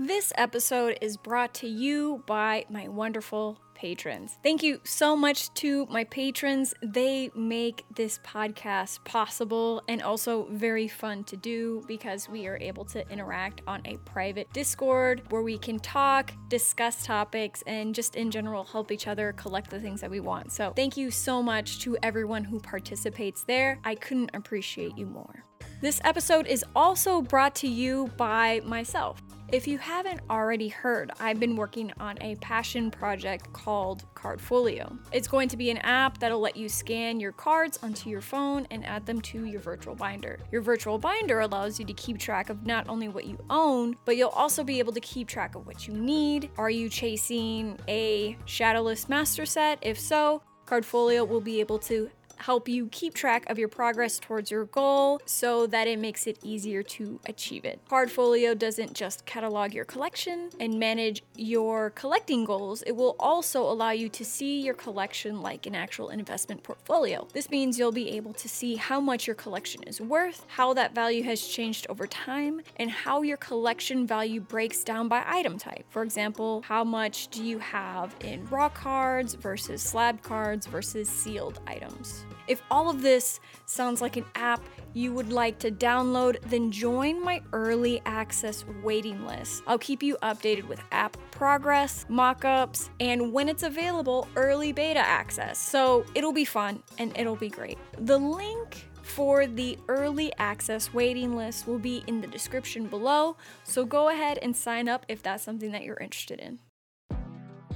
This episode is brought to you by my wonderful patrons. Thank you so much to my patrons. They make this podcast possible and also very fun to do because we are able to interact on a private Discord where we can talk, discuss topics, and just in general help each other collect the things that we want. So, thank you so much to everyone who participates there. I couldn't appreciate you more. This episode is also brought to you by myself. If you haven't already heard, I've been working on a passion project called Cardfolio. It's going to be an app that'll let you scan your cards onto your phone and add them to your virtual binder. Your virtual binder allows you to keep track of not only what you own, but you'll also be able to keep track of what you need. Are you chasing a Shadowless Master set? If so, Cardfolio will be able to help you keep track of your progress towards your goal so that it makes it easier to achieve it. Cardfolio doesn't just catalog your collection and manage your collecting goals, it will also allow you to see your collection like an actual investment portfolio. This means you'll be able to see how much your collection is worth, how that value has changed over time, and how your collection value breaks down by item type. For example, how much do you have in raw cards versus slab cards versus sealed items? If all of this sounds like an app you would like to download, then join my early access waiting list. I'll keep you updated with app progress, mockups, and when it's available, early beta access. So it'll be fun and it'll be great. The link for the early access waiting list will be in the description below, so go ahead and sign up if that's something that you're interested in.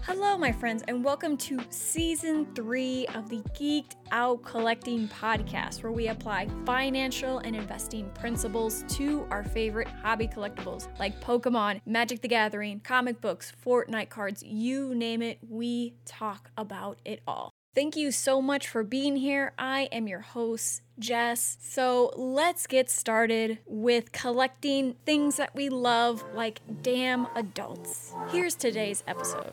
Hello, my friends, and welcome to season three of the Geeked Out Collecting podcast, where we apply financial and investing principles to our favorite hobby collectibles like Pokemon, Magic the Gathering, comic books, Fortnite cards you name it, we talk about it all. Thank you so much for being here. I am your host, Jess. So let's get started with collecting things that we love like damn adults. Here's today's episode.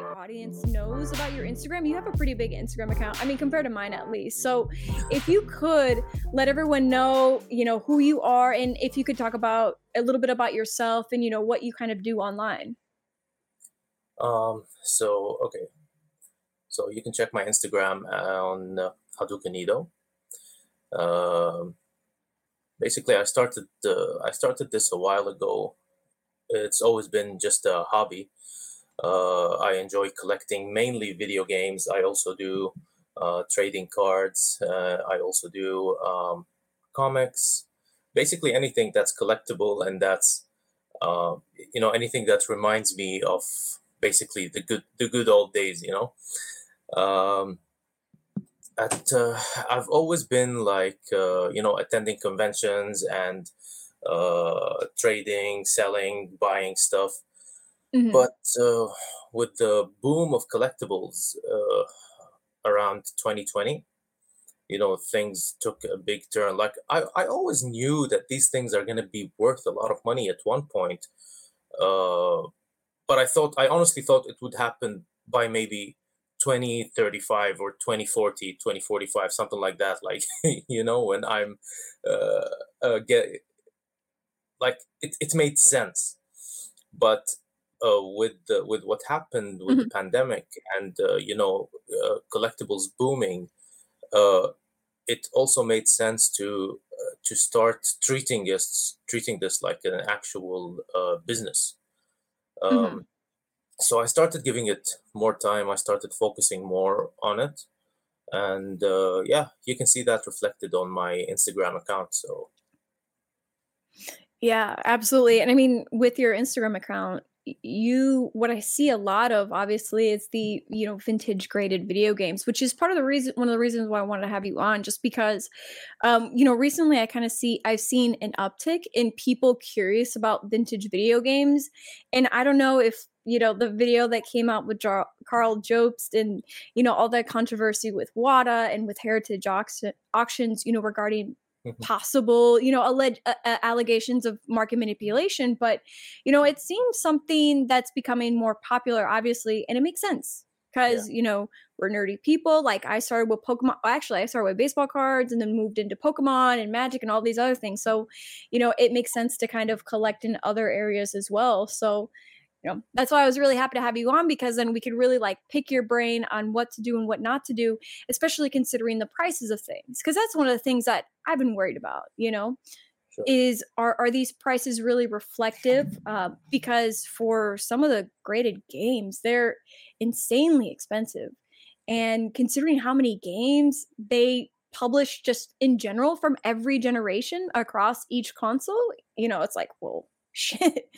My audience knows about your Instagram. You have a pretty big Instagram account. I mean, compared to mine at least. So, if you could let everyone know, you know, who you are and if you could talk about a little bit about yourself and you know what you kind of do online. Um, so okay. So you can check my Instagram on uh, Um, basically, I started uh, I started this a while ago. It's always been just a hobby. Uh, I enjoy collecting mainly video games. I also do uh, trading cards. Uh, I also do um, comics. Basically, anything that's collectible and that's uh, you know anything that reminds me of basically the good the good old days. You know. Um, at uh, I've always been like uh, you know attending conventions and trading, selling, buying stuff Mm-hmm. But uh, with the boom of collectibles uh, around 2020, you know, things took a big turn. Like I, I always knew that these things are going to be worth a lot of money at one point. Uh, but I thought, I honestly thought it would happen by maybe 2035 or 2040, 2045, something like that. Like, you know, when I'm, uh, uh, get, like it, it made sense. But uh, with the, with what happened with mm-hmm. the pandemic and uh, you know uh, collectibles booming, uh, it also made sense to uh, to start treating this treating this like an actual uh, business. Um, mm-hmm. So I started giving it more time. I started focusing more on it, and yeah, you can see that reflected on my Instagram account. So. Yeah, absolutely. And I mean, with your Instagram account, you what i see a lot of obviously is the you know vintage graded video games which is part of the reason one of the reasons why i wanted to have you on just because um you know recently i kind of see i've seen an uptick in people curious about vintage video games and i don't know if you know the video that came out with Jar- Karl Jobst and you know all that controversy with WATA and with heritage auctions you know regarding. Possible, you know, alleged uh, uh, allegations of market manipulation. But, you know, it seems something that's becoming more popular, obviously, and it makes sense because, yeah. you know, we're nerdy people. Like I started with Pokemon. Actually, I started with baseball cards and then moved into Pokemon and Magic and all these other things. So, you know, it makes sense to kind of collect in other areas as well. So, you know that's why i was really happy to have you on because then we could really like pick your brain on what to do and what not to do especially considering the prices of things because that's one of the things that i've been worried about you know sure. is are, are these prices really reflective uh, because for some of the graded games they're insanely expensive. And considering how many games they publish just in general from every generation across each console you know it's like well shit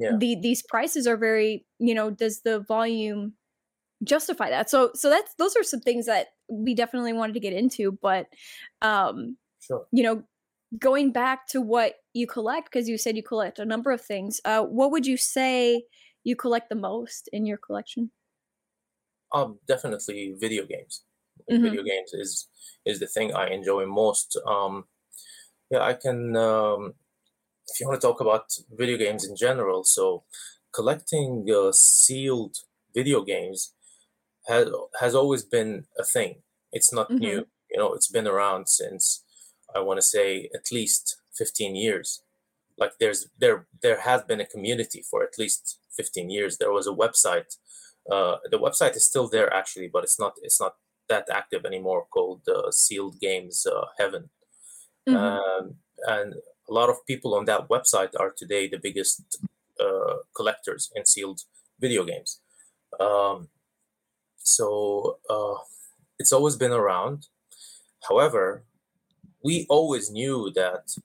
yeah. the these prices are very you know does the volume justify that so so that's those are some things that we definitely wanted to get into but um sure. you know going back to what you collect because you said you collect a number of things uh what would you say you collect the most in your collection um definitely video games mm-hmm. video games is is the thing i enjoy most um yeah i can um if you want to talk about video games in general, so collecting uh, sealed video games has has always been a thing. It's not mm-hmm. new. You know, it's been around since I want to say at least 15 years. Like there's there there has been a community for at least 15 years. There was a website. Uh, the website is still there actually, but it's not it's not that active anymore. Called uh, Sealed Games uh, Heaven. Mm-hmm. Um, and a lot of people on that website are today the biggest uh, collectors in sealed video games. Um, so uh, it's always been around. However, we always knew that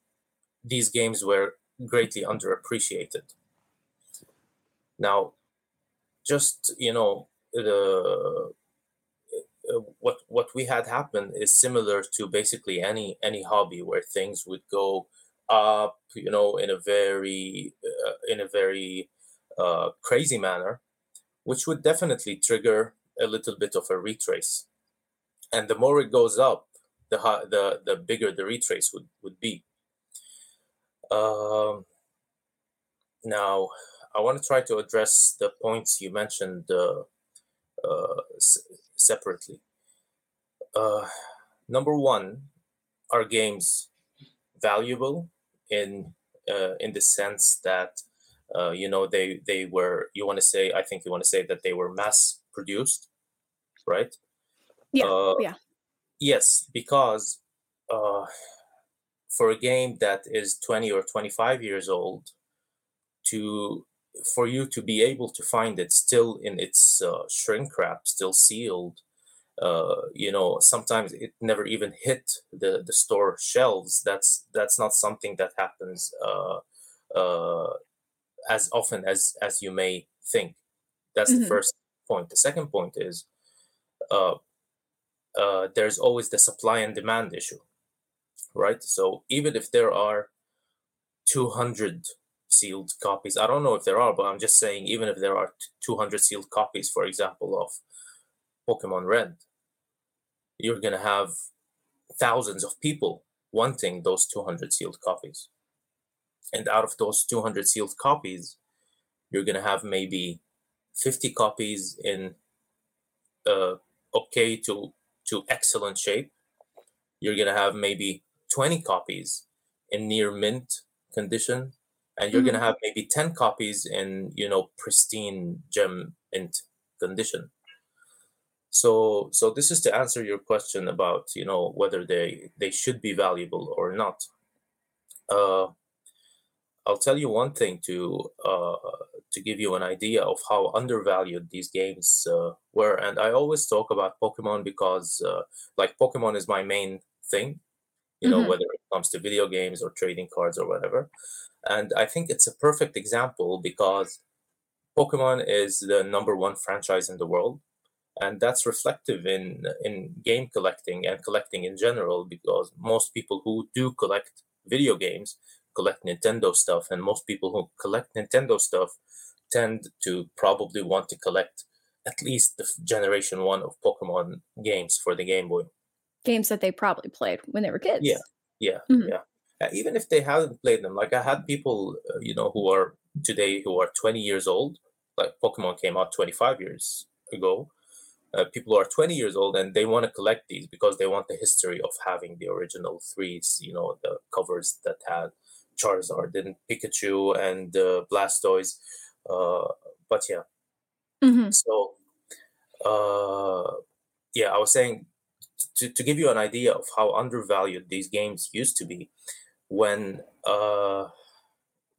these games were greatly underappreciated. Now, just you know, the uh, what what we had happen is similar to basically any any hobby where things would go up, you know, in a very uh, in a very uh, crazy manner, which would definitely trigger a little bit of a retrace. And the more it goes up, the the the bigger the retrace would would be. Um, now, I want to try to address the points you mentioned uh, uh, separately. Uh, number one, are games valuable in uh, in the sense that uh, you know they they were you want to say I think you want to say that they were mass produced, right? Yeah. Uh, yeah. Yes, because uh, for a game that is 20 or 25 years old to for you to be able to find it still in its uh, shrink wrap still sealed uh, you know sometimes it never even hit the the store shelves. That's that's not something that happens uh, uh, as often as as you may think. That's mm-hmm. the first point. The second point is uh, uh, there's always the supply and demand issue right? So even if there are 200 sealed copies i don't know if there are but i'm just saying even if there are 200 sealed copies for example of Pokemon Red, you're going to have thousands of people wanting those 200 sealed copies. And out of those 200 sealed copies, you're going to have maybe 50 copies in uh, okay to, to excellent shape. You're going to have maybe 20 copies in near mint condition. And you're mm-hmm. going to have maybe 10 copies in, you know, pristine gem mint condition so so this is to answer your question about you know whether they they should be valuable or not. Uh, i'll tell you one thing to uh, to give you an idea of how undervalued these games uh, were. And i always talk about pokemon because uh, like pokemon is my main thing you know mm-hmm. whether it comes to video games or trading cards or whatever. And i think it's a perfect example because pokemon is the number one franchise in the world and that's reflective in in game collecting and collecting in general because most people who do collect video games collect Nintendo stuff and most people who collect Nintendo stuff tend to probably want to collect at least the generation 1 of Pokemon games for the Game Boy games that they probably played when they were kids yeah Yeah, mm-hmm. yeah. Uh, even if they haven't played them, like I had people, uh, you know, who are today who are 20 years old. Like Pokemon came out 25 years ago. Uh, people who are 20 years old and they want to collect these because they want the history of having the original threes, you know, the covers that had Charizard and Pikachu and uh, Blastoise. Uh, but yeah. Mm-hmm. So, uh, yeah, I was saying to, to give you an idea of how undervalued these games used to be when uh,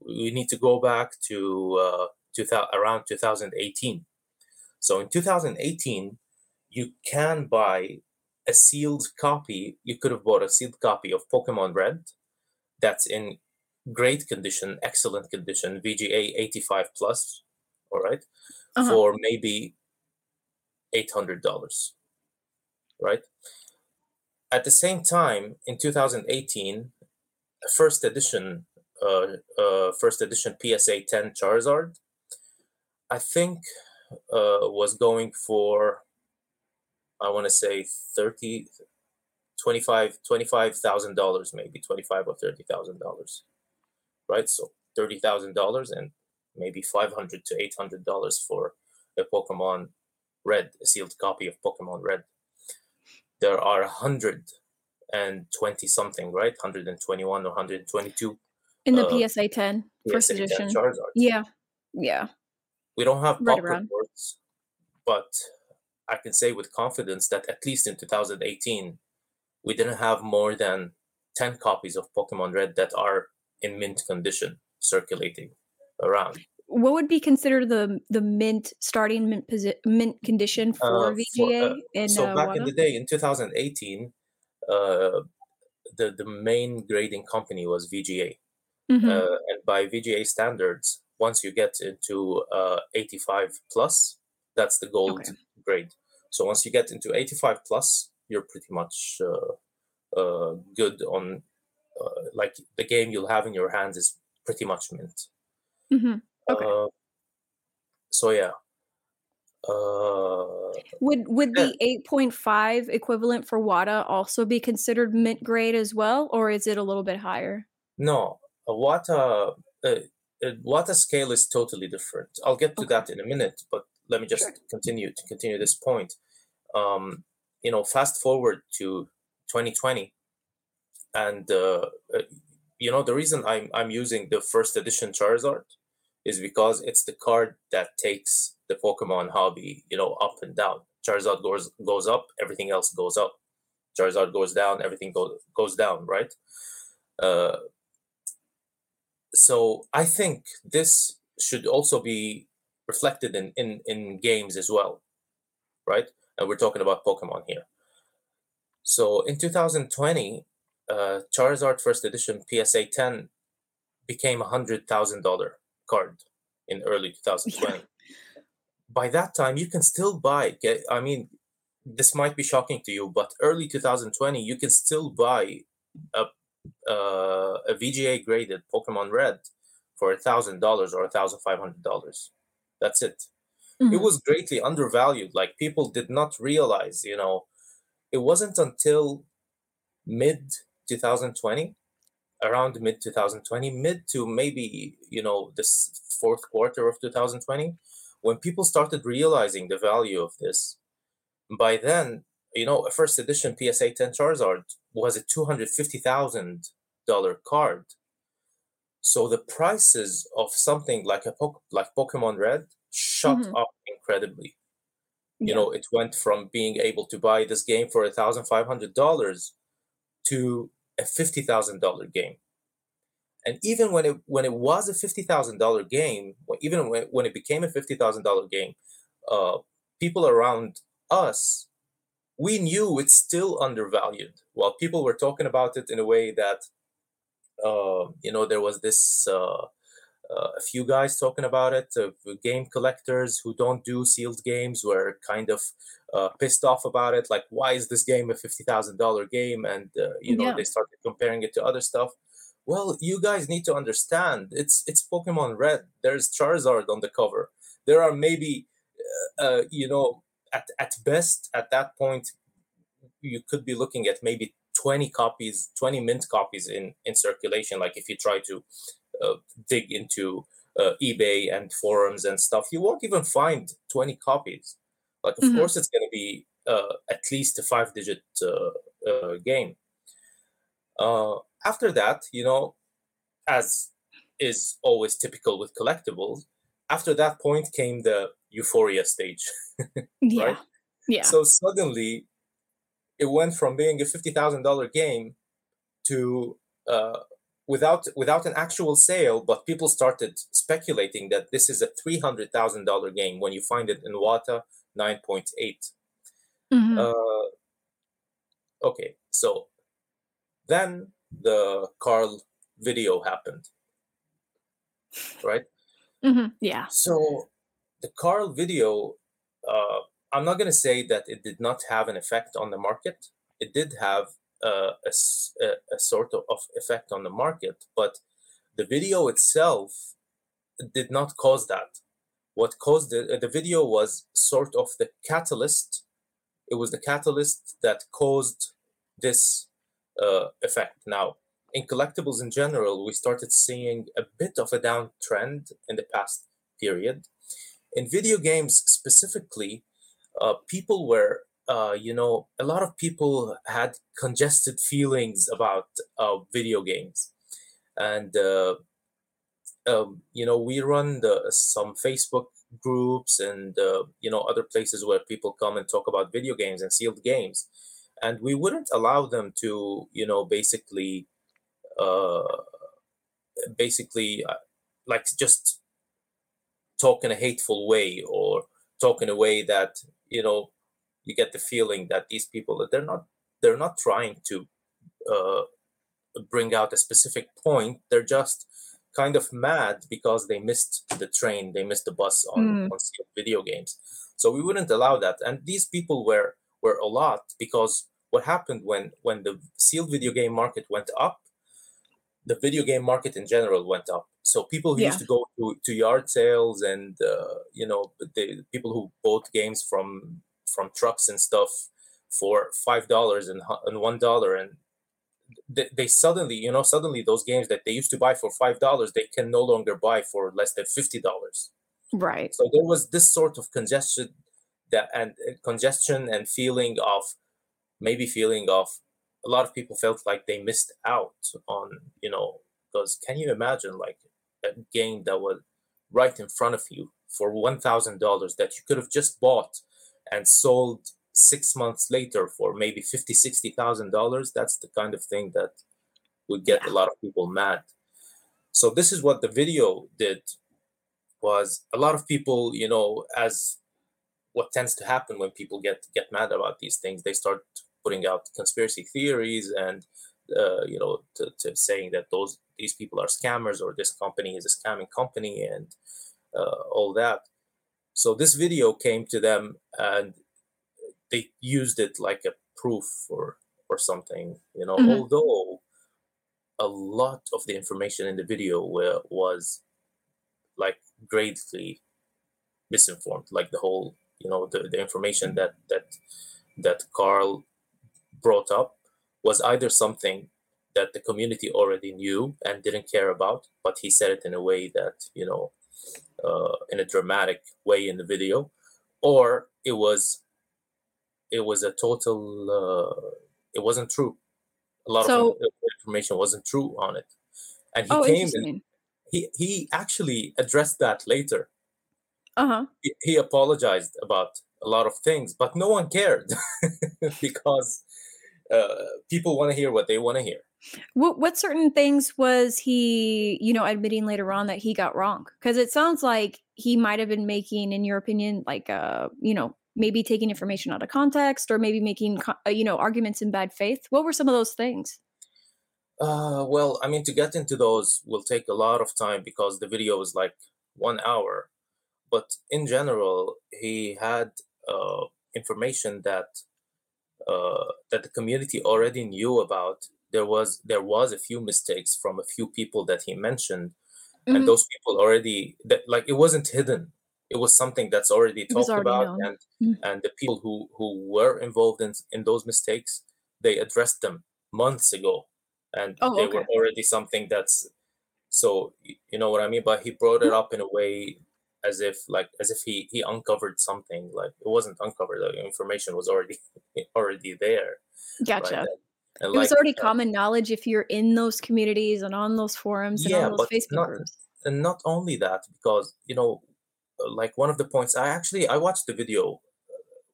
we need to go back to uh, 2000, around 2018. So in 2018, you can buy a sealed copy. You could have bought a sealed copy of Pokemon Red that's in great condition, excellent condition, VGA 85 plus, all right, uh-huh. for maybe $800, right? At the same time, in 2018, first edition, uh, uh, first edition PSA 10 Charizard, I think uh, was going for, I want to say 30, 25, $25,000, maybe 25 or $30,000, right? So $30,000 and maybe 500 to $800 for a Pokemon Red, a sealed copy of Pokemon Red. There are a hundred and 20 something, right? 121 or 122. In the uh, PSA 10 first PSA edition. 10 Yeah. Yeah. We don't have right reports, but I can say with confidence that at least in 2018, we didn't have more than 10 copies of Pokemon Red that are in mint condition circulating around. What would be considered the the mint starting mint posi- mint condition for uh, VGA? For, uh, in, so uh, back Wata? in the day, in 2018, uh, the the main grading company was VGA, mm-hmm. uh, and by VGA standards, once you get into uh, 85 plus, that's the gold okay. Grade. So once you get into 85 plus, you're pretty much uh, uh, good on uh, like the game you'll have in your hands is pretty much mint. Mm-hmm. Okay. so yeah, uh, would would yeah. the eight point five equivalent for WATA also be considered mint grade as well, or is it a little bit higher? No, a WATA uh, a WATA scale is totally different. I'll get to okay. that in a minute, but let me just sure. continue to continue this point. Um, you know, fast forward to 2020, and uh, uh, you know the reason I'm I'm using the first edition Charizard is because it's the card that takes the Pokemon hobby, you know, up and down. Charizard goes goes up, everything else goes up. Charizard goes down, everything goes goes down, right? Uh, so I think this should also be reflected in, in in games as well, right? And we're talking about Pokemon here. So in 2020, uh, Charizard First Edition PSA 10 became a hundred thousand dollar card in early 2020. Yeah. By that time, you can still buy. Get, I mean, this might be shocking to you, but early 2020, you can still buy a uh, a VGA graded Pokemon Red for a thousand dollars or a thousand five hundred dollars. That's it. Mm-hmm. It was greatly undervalued. Like people did not realize, you know, it wasn't until mid 2020 around mid 2020 mid to maybe you know this fourth quarter of 2020 when people started realizing the value of this by then you know a first edition psa 10 charizard was a $250000 card so the prices of something like a po- like pokemon red shot mm-hmm. up incredibly you yeah. know it went from being able to buy this game for a $1500 to a fifty thousand dollar game. And even when it when it was a fifty thousand dollar game, even when, when it became a fifty thousand dollar game, uh, people around us, we knew it's still undervalued. While people were talking about it in a way that, uh, you know, there was this uh, uh, a few guys talking about it. Uh, game collectors who don't do sealed games were kind of uh, pissed off about it. Like, why is this game a fifty thousand dollar game? And uh, you know, yeah. they started comparing it to other stuff. Well, you guys need to understand it's it's Pokemon Red. There's Charizard on the cover. There are maybe, uh, uh, you know, at at best at that point, you could be looking at maybe 20 copies 20 mint copies in in circulation like if you try to uh, dig into uh, ebay and forums and stuff you won't even find 20 copies like of mm-hmm. course it's going to be uh, at least a five digit uh, uh, game after that you know as is always typical with collectibles after that point came the euphoria stage yeah right? yeah so suddenly it went from being a $50000 game to uh, without without an actual sale but people started speculating that this is a $300000 game when you find it in wata 9.8 mm-hmm. uh, okay so then the carl video happened right mm-hmm. yeah so the carl video uh, I'm not going to say that it did not have an effect on the market. It did have uh, a, a, sort of, effect on the market, but the video itself did not cause that. What caused it, the video was sort of the catalyst. It was the catalyst that caused this uh, effect. Now, in collectibles in general, we started seeing a bit of a downtrend in the past period. In video games specifically, uh, people were uh, you know, a lot of people had congested feelings about uh, video games, and uh, um, you know, we run the, some Facebook groups and uh, you know other places where people come and talk about video games and sealed games, and we wouldn't allow them to, you know, basically, uh, basically, like just talk in a hateful way or talk in a way that you know you get the feeling that these people they're not they're not trying to uh, bring out a specific point. They're just kind of mad because they missed the train they missed the bus on, mm. on video games. So we wouldn't allow that. And these people were were a lot because what happened when when the sealed video game market went up the video game market in general went up so people who yeah. used to go to, to yard sales and uh, you know the people who bought games from from trucks and stuff for five dollars and, and one dollar and they, they suddenly you know suddenly those games that they used to buy for five dollars they can no longer buy for less than fifty dollars right so there was this sort of congestion that and uh, congestion and feeling of maybe feeling of a lot of people felt like they missed out on you know because can you imagine like game that was right in front of you for $1000 that you could have just bought and sold six months later for maybe 50 60000 dollars that's the kind of thing that would get yeah. a lot of people mad so this is what the video did was a lot of people you know as what tends to happen when people get get mad about these things they start putting out conspiracy theories and uh, you know to, to, saying that those these people are scammers or this company is a scamming company and uh, all that so this video came to them and they used it like a proof or or something you know mm-hmm. although a lot of the information in the video were, was like greatly misinformed like the whole you know the, the information that that that carl brought up was either something that the community already knew and didn't care about, but he said it in a way that, you know, uh, in a dramatic way in the video, or it was it was a total uh, it wasn't true. A lot so, of information wasn't true on it. And he oh, came and he he actually addressed that later. Uh-huh. He, he apologized about a lot of things, but no one cared because uh, people want to hear what they want to hear. What what certain things was he, you know, admitting later on that he got wrong? Because it sounds like he might have been making, in your opinion, like uh, you know, maybe taking information out of context or maybe making, uh, you know, arguments in bad faith. What were some of those things? Uh, well, I mean, to get into those will take a lot of time because the video is like one hour. But in general, he had uh, information that uh, that the community already knew about. There was there was a few mistakes from a few people that he mentioned, mm-hmm. and those people already that like it wasn't hidden. It was something that's already talked already about, known. and mm-hmm. and the people who who were involved in in those mistakes, they addressed them months ago, and Oh, they okay. were already something that's so you know what I mean. But he brought it up in a way as if like as if he he uncovered something like it wasn't uncovered. The information was already already there Gotcha. And It was already uh, common knowledge if you're in those communities and on those forums and on yeah, those but Facebook not groups. and not only that because you know uh, like one of the points I actually I watched the video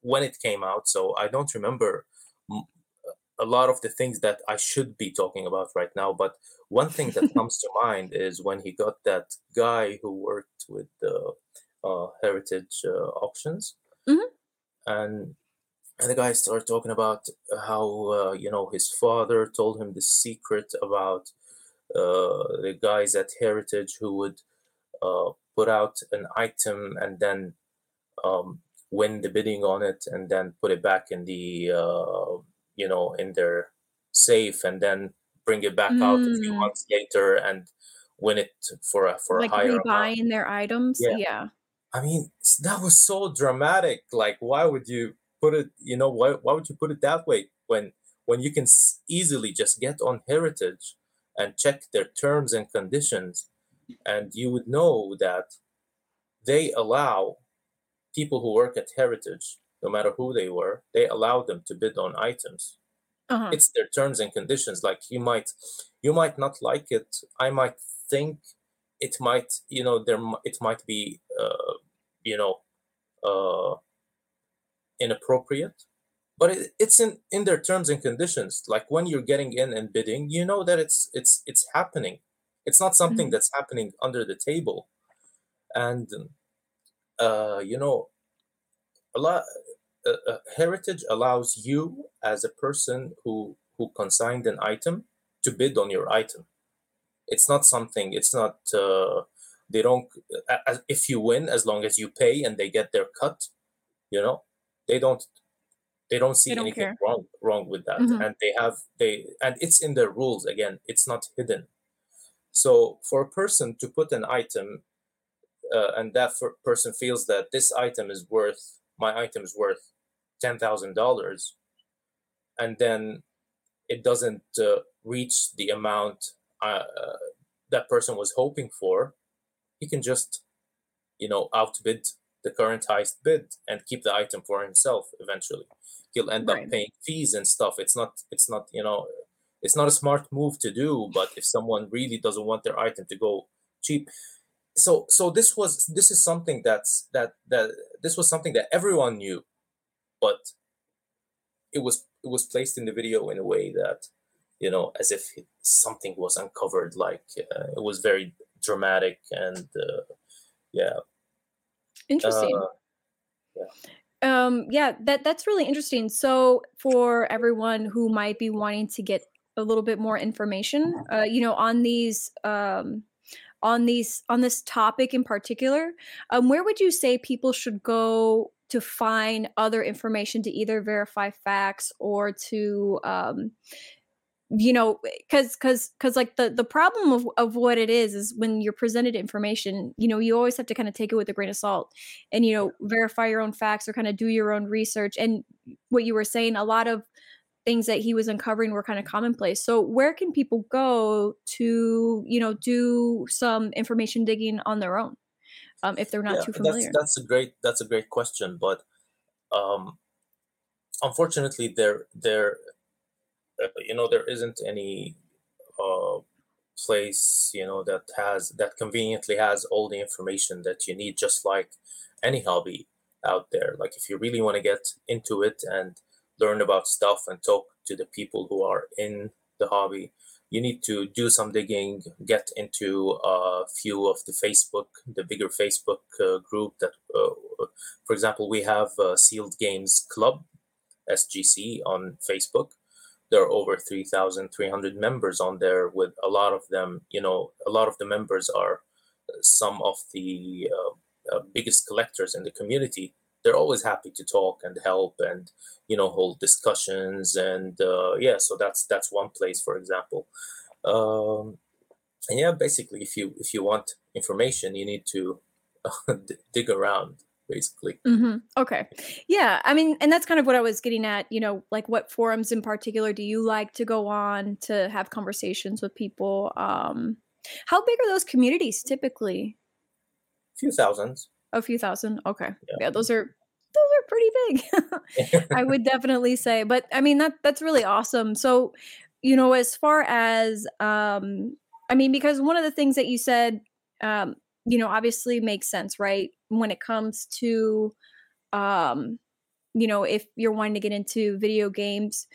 when it came out, so I don't remember a lot of the things that I should be talking about right now. But one thing that comes to mind is when he got that guy who worked with the uh, heritage uh, auctions, Mhm. and and the guy started talking about how uh, you know his father told him the secret about uh, the guys at Heritage who would uh, put out an item and then um, win the bidding on it and then put it back in the uh, you know in their safe and then bring it back out a few Mm, months later and win it for a for a like higher amount. rebuying their items. Yeah, Yeah. I mean that was so dramatic. Like, why would you put it? You know, why why would you put it that way when when you can easily just get on Heritage and check their terms and conditions, and you would know that they allow people who work at Heritage, no matter who they were, they allow them to bid on items. Uh-huh. It's their terms and conditions. Like you might, you might not like it. I might think it might, you know, there it might be, uh, you know, uh, inappropriate, but it, it's in in their terms and conditions. Like when you're getting in and bidding, you know that it's it's it's happening. It's not something Mhm. that's happening under the table, and uh, you know, a lot uh, heritage allows you as a person who who consigned an item to bid on your item. It's not something it's not uh, they don't a- a- if you win as long as you pay and they get their cut you know they don't they don't They see don't anything care. wrong wrong with that. Hmm and they have they and it's in their rules again it's not hidden. So for a person to put an item uh, and that person feels that this item is worth my item is worth ten thousand dollars, and then it doesn't uh, reach the amount uh, uh, that person was hoping for, he can just, you know, outbid the current highest bid and keep the item for himself. Eventually, he'll end up paying fees and stuff. It's not, it's not, you know, it's not a smart move to do. But if someone really doesn't want their item to go cheap, so so this was this is something that's that that this was something that everyone knew but it was it was placed in the video in a way that you know as if something was uncovered like uh, it was very dramatic and uh, yeah Interesting. uh, yeah Um, yeah, that that's really interesting. So for everyone who might be wanting to get a little bit more information, uh, you know, on these um on these on this topic in particular, um, where would you say people should go to find other information to either verify facts or to um you know because because because like the the problem of, of what it is is when you're presented information you know you always have to kind of take it with a grain of salt and you know verify your own facts or kind of do your own research. And what you were saying a lot of things that he was uncovering were kind of commonplace. So where can people go to you know do some information digging on their own um, if they're not yeah too that's familiar. that's a great that's a great question but um unfortunately there there uh, you know there isn't any uh place you know that has that conveniently has all the information that you need just like any hobby out there. Like if you really want to get into it and learn about stuff and talk to the people who are in the hobby you need to do some digging get into a few of the facebook the bigger facebook uh, group that uh, for example we have uh, sealed games club sgc on facebook there are over 3,300 members on there with a lot of them, you know, a lot of the members are some of the uh, uh, biggest collectors in the community. They're always happy to talk and help and, you know, hold discussions. And uh, yeah, so that's that's one place, for example. Um, and yeah, basically, if you if you want information, you need to dig around. basically. Mm-hmm. Okay. Yeah. I mean, and that's kind of what I was getting at. You know, like what forums in particular do you like to go on to have conversations with people? Um, how big are those communities typically? A few thousands. A few thousand. Okay. Yeah, yeah those are those are pretty big. I would definitely say. But I mean that that's really awesome. So, you know, as far as um I mean, because one of the things that you said um, you know, obviously makes sense, right? When it comes to um, you know, if you're wanting to get into video games,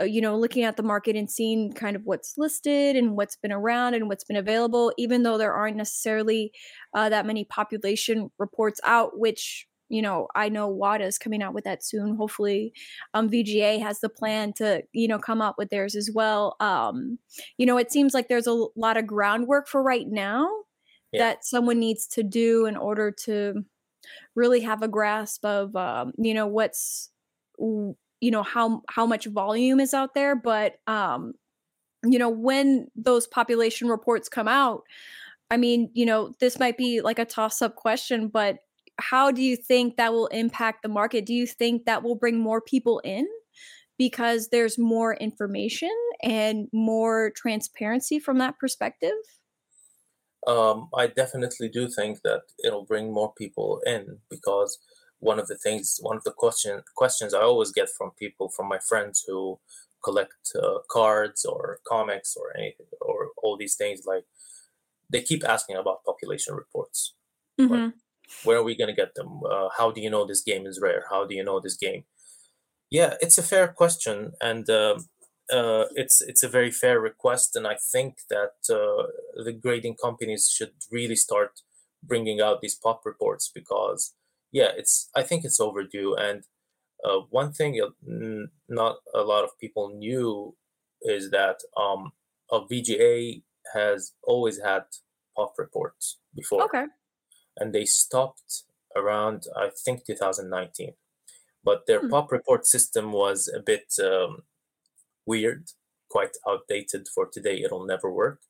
uh, you know, looking at the market and seeing kind of what's listed and what's been around and what's been available, even though there aren't necessarily uh, that many population reports out, which you know, I know WATA is coming out with that soon. Hopefully, um, VGA has the plan to, you know, come up with theirs as well. Um, you know, it seems like there's a lot of groundwork for right now yeah. that someone needs to do in order to really have a grasp of, um, you know, what's, you know, how how much volume is out there. But, um, you know, when those population reports come out, I mean, you know, this might be like a toss up question, but how do you think that will impact the market? Do you think that will bring more people in because there's more information and more transparency from that perspective? Um, I definitely do think that it'll bring more people in because one of the things, one of the question questions I always get from people, from my friends who collect uh, cards or comics or anything or all these things, like they keep asking about population reports. Mm-hmm. Like, where are we going to get them? Uh, how do you know this game is rare? How do you know this game? Yeah, it's a fair question, and uh, uh, it's it's a very fair request, and I think that uh, the grading companies should really start bringing out these pop reports because yeah, it's I think it's overdue. And uh, one thing not a lot of people knew is that um, a VGA has always had pop reports before. Okay and they stopped around I think 2019. But their hmm. pop report system was a bit um, weird, quite outdated for today. It'll never work.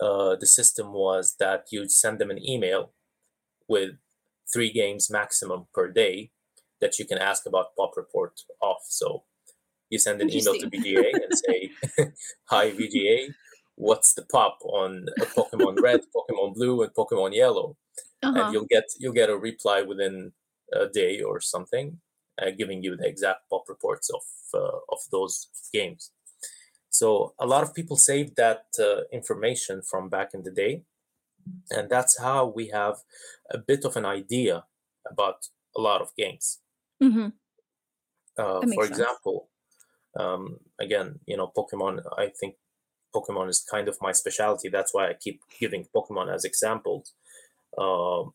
Uh, the system was that you'd send them an email with three games maximum per day that you can ask about pop report off. So you send an email to VGA and say, "Hi VGA, what's the pop on Pokemon Red, Pokemon Blue, and Pokemon Yellow?" Uh-huh. and you'll get you'll get a reply within a day or something, uh, giving you the exact pop reports of uh, of those games. So a lot of people saved that uh, information from back in the day, and that's how we have a bit of an idea about a lot of games. Mm-hmm. Uh, for example, um, again, you know, Pokemon. I think Pokemon is kind of my specialty. That's why I keep giving Pokemon as examples. Um,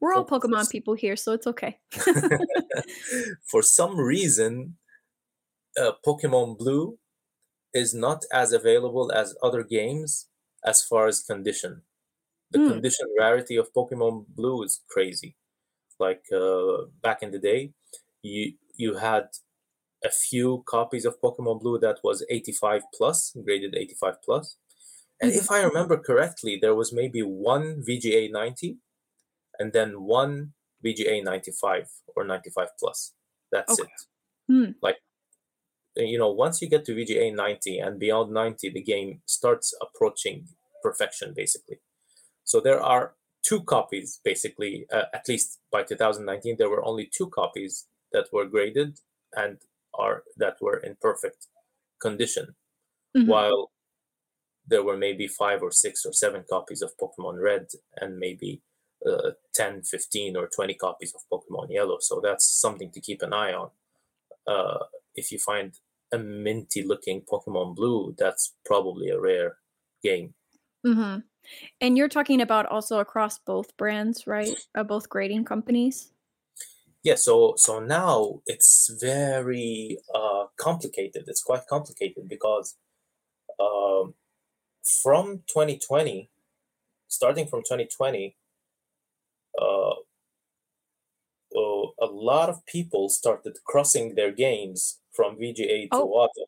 We're all Pokemon people here, so it's okay. for some reason, uh, Pokemon Blue is not as available as other games as far as condition. The mm. condition rarity of Pokemon Blue is crazy. Like uh, back in the day, you you had a few copies of Pokemon Blue that was 85 plus, graded 85 plus. And if I remember correctly, there was maybe one VGA 90 and then one VGA 95 or 95 plus. That's okay. it. Hmm. Like, you know, once you get to VGA 90 and beyond 90, the game starts approaching perfection, basically. So there are two copies, basically, uh, at least by 2019, there were only two copies that were graded and are that were in perfect condition. Mm-hmm. While there were maybe five or six or seven copies of Pokemon Red and maybe uh, 10, 15, or 20 copies of Pokemon Yellow. So that's something to keep an eye on. Uh, if you find a minty looking Pokemon Blue, that's probably a rare game. Mm-hmm. And you're talking about also across both brands, right? Uh, both grading companies. Yeah. So so now it's very uh, complicated. It's quite complicated because um, from 2020, starting from 2020, uh, uh, a lot of people started crossing their games from VGA to oh. WATA,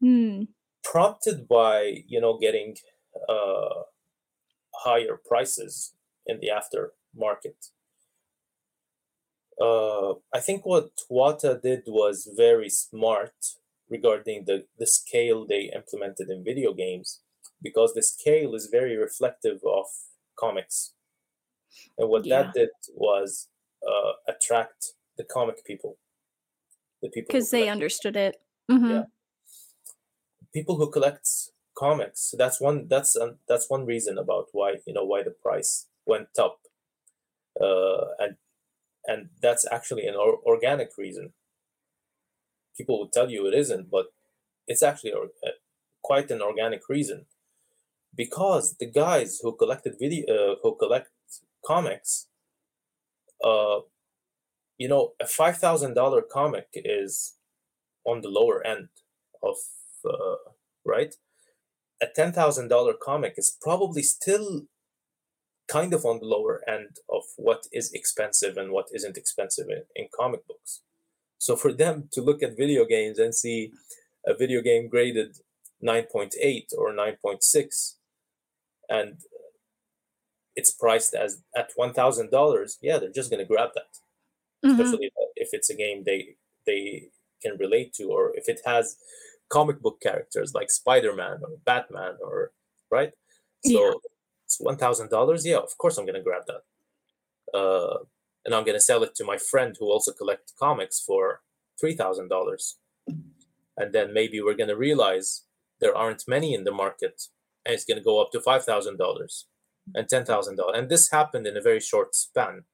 hmm. prompted by you know getting uh, higher prices in the aftermarket. uh, I think what Wata did was very smart regarding the, the scale they implemented in video games because the scale is very reflective of comics. And what yeah. that did was uh, attract the comic people. The people because they understood it. Mm-hmm. Yeah. People who collect comics. That's one. That's um, that's one reason about why you know why the price went up. Uh, and and that's actually an or- organic reason. People would tell you it isn't, but it's actually or- uh, quite an organic reason because the guys who collected video uh, who collect comics uh you know a five thousand dollar comic is on the lower end of uh, right a ten thousand dollar comic is probably still kind of on the lower end of what is expensive and what isn't expensive in, in comic books. So for them to look at video games and see a video game graded 9.8 or 9.6 and it's priced as at $1000 yeah they're just going to grab that mm-hmm. especially if it's a game they they can relate to or if it has comic book characters like spider-man or batman or right so yeah it's one thousand dollars. Yeah, of course I'm gonna grab that. Uh, and I'm gonna sell it to my friend who also collects comics for three thousand dollars. And then maybe we're gonna realize there aren't many in the market, and it's gonna go up to five thousand dollars and ten thousand dollars. And this happened in a very short span.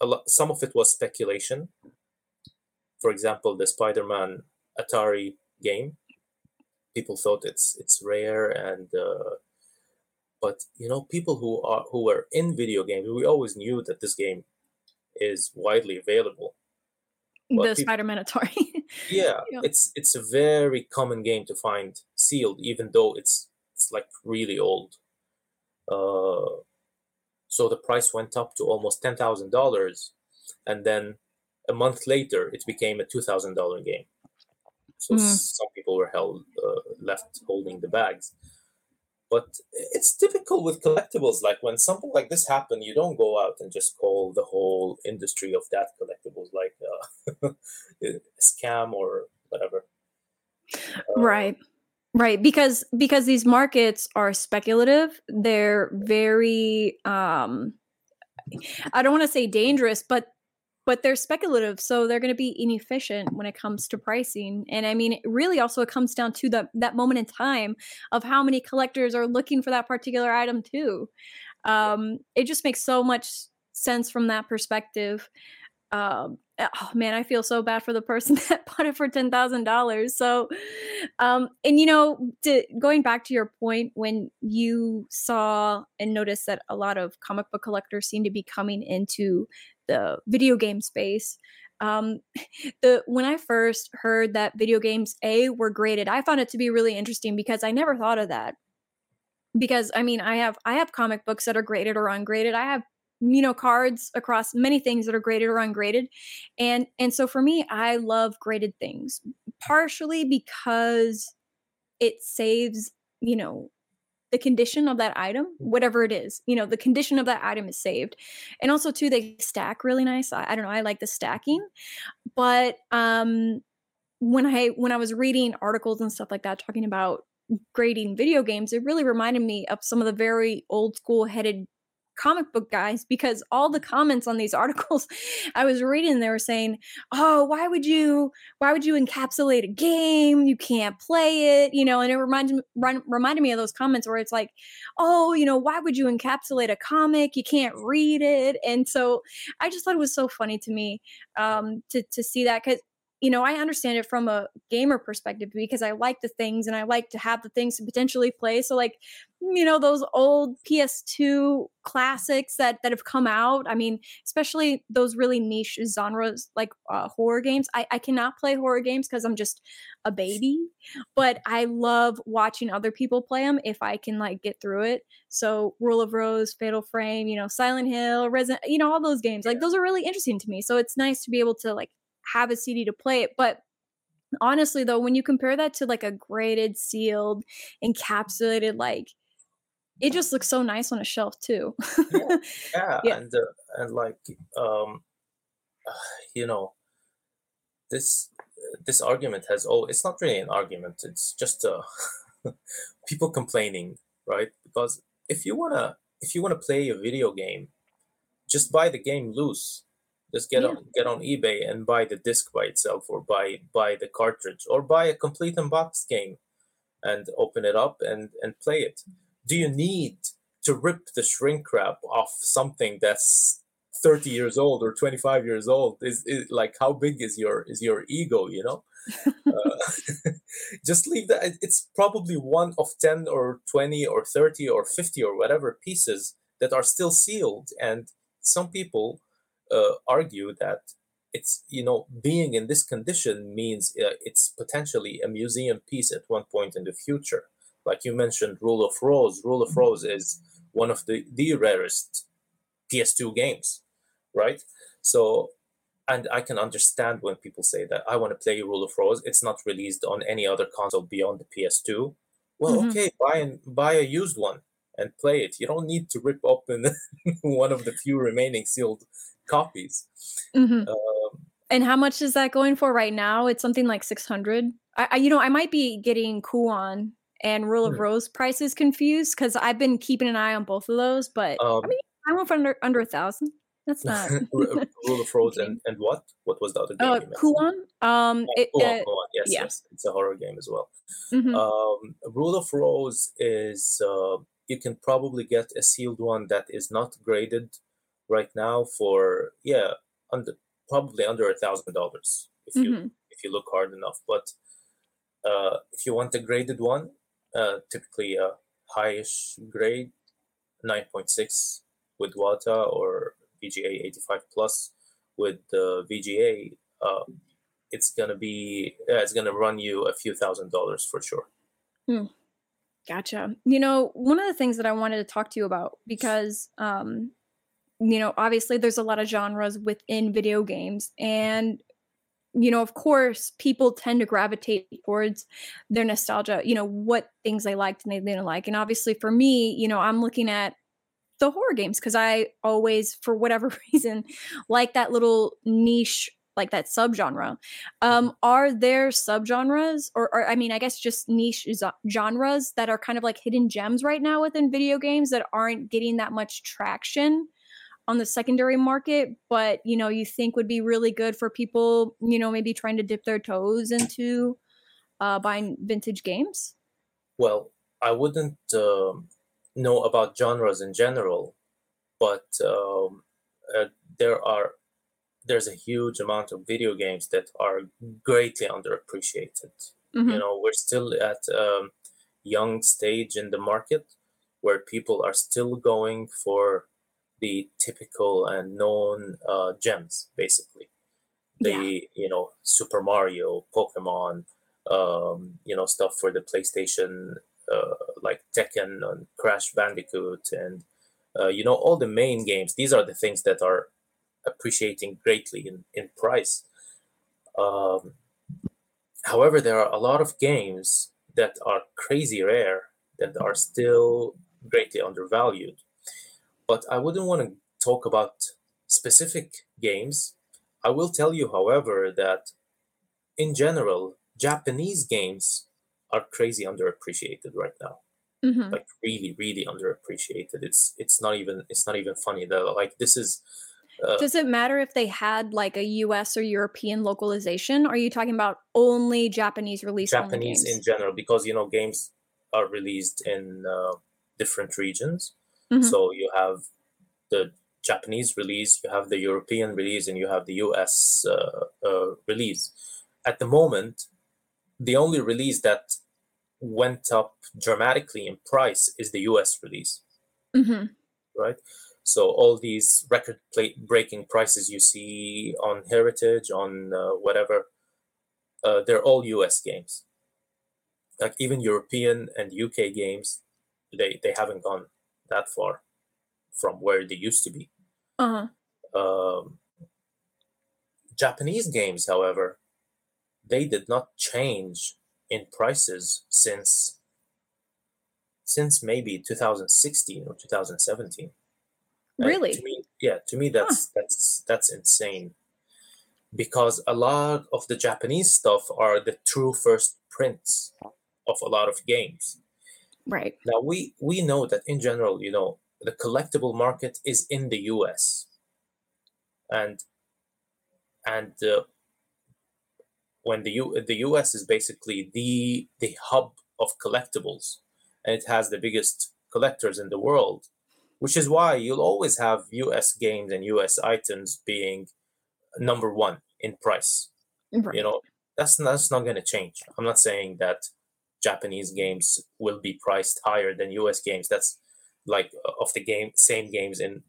A lot, some of it was speculation. For example, the Spider-Man Atari game. People thought it's it's rare and uh, but you know, people who are who were in video games, we always knew that this game is widely available. But the people, Spider-Man Atari. yeah, yeah, it's it's a very common game to find sealed, even though it's it's like really old. Uh, so the price went up to almost ten thousand dollars, and then a month later, it became a two thousand dollar game. So mm. some people were held uh, left holding the bags. But it's typical with collectibles. Like when something like this happen, you don't go out and just call the whole industry of that collectibles like uh, a scam or whatever. Uh, right. Right, because because these markets are speculative, they're very um I don't want to say dangerous, but but they're speculative so they're going to be inefficient when it comes to pricing and i mean really also it comes down to the, that moment in time of how many collectors are looking for that particular item too. Um, it just makes so much sense from that perspective. Um, oh man i feel so bad for the person that bought it for $10000 so um, and you know to, going back to your point when you saw and noticed that a lot of comic book collectors seem to be coming into the video game space um, the when I first heard that video games A were graded, I found it to be really interesting because I never thought of that. Because I mean, I have I have comic books that are graded or ungraded. I have you know cards across many things that are graded or ungraded, and and so for me, I love graded things partially because it saves you know the condition of that item, whatever it is, you know, the condition of that item is saved. And also too, they stack really nice. I, I don't know, I like the stacking. But um when I when I was reading articles and stuff like that talking about grading video games, it really reminded me of some of the very old school headed comic book guys because all the comments on these articles I was reading they were saying, "Oh, why would you why would you encapsulate a game? You can't play it." You know, and it reminded reminded me of those comments where it's like, "Oh, you know, why would you encapsulate a comic? You can't read it." And so I just thought it was so funny to me um to to see that cuz you know, I understand it from a gamer perspective because I like the things and I like to have the things to potentially play. So like, you know, those old PS2 classics that that have come out. I mean, especially those really niche genres like uh, horror games. I, I cannot play horror games because I'm just a baby, but I love watching other people play them if I can like get through it. So Rule of Rose, Fatal Frame, you know, Silent Hill, Resident, you know, all those games. Like those are really interesting to me. So it's nice to be able to like have a CD to play it. But honestly, though, when you compare that to like a graded, sealed, encapsulated, like it just looks so nice on a shelf too. yeah, yeah, yeah, and uh, and like um, you know, this this argument has oh, it's not really an argument. It's just uh, people complaining, right? Because if you wanna if you wanna play a video game, just buy the game loose. Just get yeah. on get on eBay and buy the disc by itself, or buy buy the cartridge, or buy a complete unboxed game, and open it up and and play it. Do you need to rip the shrink wrap off something that's 30 years old or 25 years old is, is like how big is your is your ego you know uh, just leave that it's probably one of 10 or 20 or 30 or 50 or whatever pieces that are still sealed and some people uh, argue that it's you know being in this condition means uh, it's potentially a museum piece at one point in the future. Like you mentioned rule of rose. Rule of rose is one of the the rarest ps2 games right? So and i can understand when people say that i want to play rule of rose. It's not released on any other console beyond the ps2 well mm-hmm. okay buy and buy a used one and play it you don't need to rip open one of the few remaining sealed copies mm-hmm. um, and how much is that going for right now it's something like 600 I, I you know i might be getting Kuon and Rule of hmm. Rose prices confused because I've been keeping an eye on both of those. But um, I mean, I went for under under a thousand. That's not Rule of Rose and, and what? What was the other game? Uh, Kuon. Um, oh, it, uh, Kuon. Yes, yeah. yes, it's a horror game as well. Mm-hmm. Um, Rule of Rose is uh, you can probably get a sealed one that is not graded right now for yeah under probably under a thousand dollars if you mm-hmm. if you look hard enough. But uh, if you want a graded one, uh, typically a highish grade, 9.6 with WATA or VGA 85 plus with the VGA. Uh, it's gonna be it's gonna run you a few thousand dollars for sure. Hmm. Gotcha. You know, one of the things that I wanted to talk to you about because um, you know, obviously there's a lot of genres within video games and you know, of course, people tend to gravitate towards their nostalgia, you know, what things they liked and they didn't like. And obviously for me, you know, I'm looking at the horror games because I always, for whatever reason, like that little niche, like that subgenre. Um, are there subgenres, or, or I mean, I guess just niche genres that are kind of like hidden gems right now within video games that aren't getting that much traction? on the secondary market, but you know, you think would be really good for people, you know, maybe trying to dip their toes into uh, buying vintage games? Well, I wouldn't uh, know about genres in general, but um, uh, there are there's a huge amount of video games that are greatly underappreciated. Mm-hmm. You know, we're still at a um, young stage in the market where people are still going for the typical and known uh, gems, basically. The yeah. you know Super Mario, Pokemon, um, you know stuff for the PlayStation, uh, like Tekken and Crash Bandicoot, and uh, you know all the main games. These are the things that are appreciating greatly in in price. Um, however, there are a lot of games that are crazy rare that are still greatly undervalued but I wouldn't want to talk about specific games. I will tell you, however, that in general, Japanese games are crazy underappreciated right now. Mm-hmm. Like really, really underappreciated. It's it's not even it's not even funny though. Like this is. Uh, Does it matter if they had like a U.S. or European localization? Are you talking about only Japanese release? Japanese in general, because you know games are released in uh, different regions. Mm-hmm. So you have the Japanese release, you have the European release, and you have the US uh, uh, release. At the moment, the only release that went up dramatically in price is the US release. Mm-hmm. Right? So all these record breaking prices you see on Heritage, on uh, whatever, uh, they're all US games. Like even European and UK games, they, they haven't gone that far from where they used to be. Uh-huh. Um, Japanese games, however, they did not change in prices since since maybe 2016 or 2017. Really? to me, yeah, to me that's huh. that's that's insane. because a lot of the Japanese stuff are the true first prints of a lot of games. Right. Now we we know that in general, you know, the collectible market is in the U.S. and and uh, when the U the U.S. is basically the the hub of collectibles, and it has the biggest collectors in the world, which is why you'll always have U.S. games and U.S. items being number one in price. Right. You know, that's that's not going to change. I'm not saying that Japanese games will be priced higher than US games. That's like uh, of the game same games in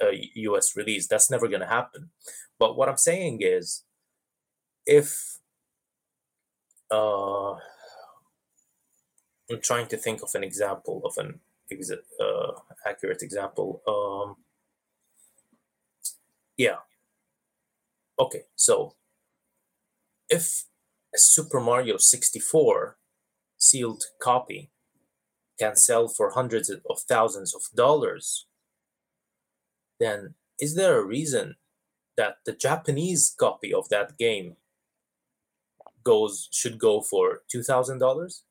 uh, US release. That's never going to happen. But what I'm saying is, if uh, I'm trying to think of an example of an uh, accurate example. Um, yeah. Okay, so if a Super Mario 64 sealed copy can sell for hundreds of thousands of dollars, then is there a reason that the Japanese copy of that game goes should go for two thousand dollars?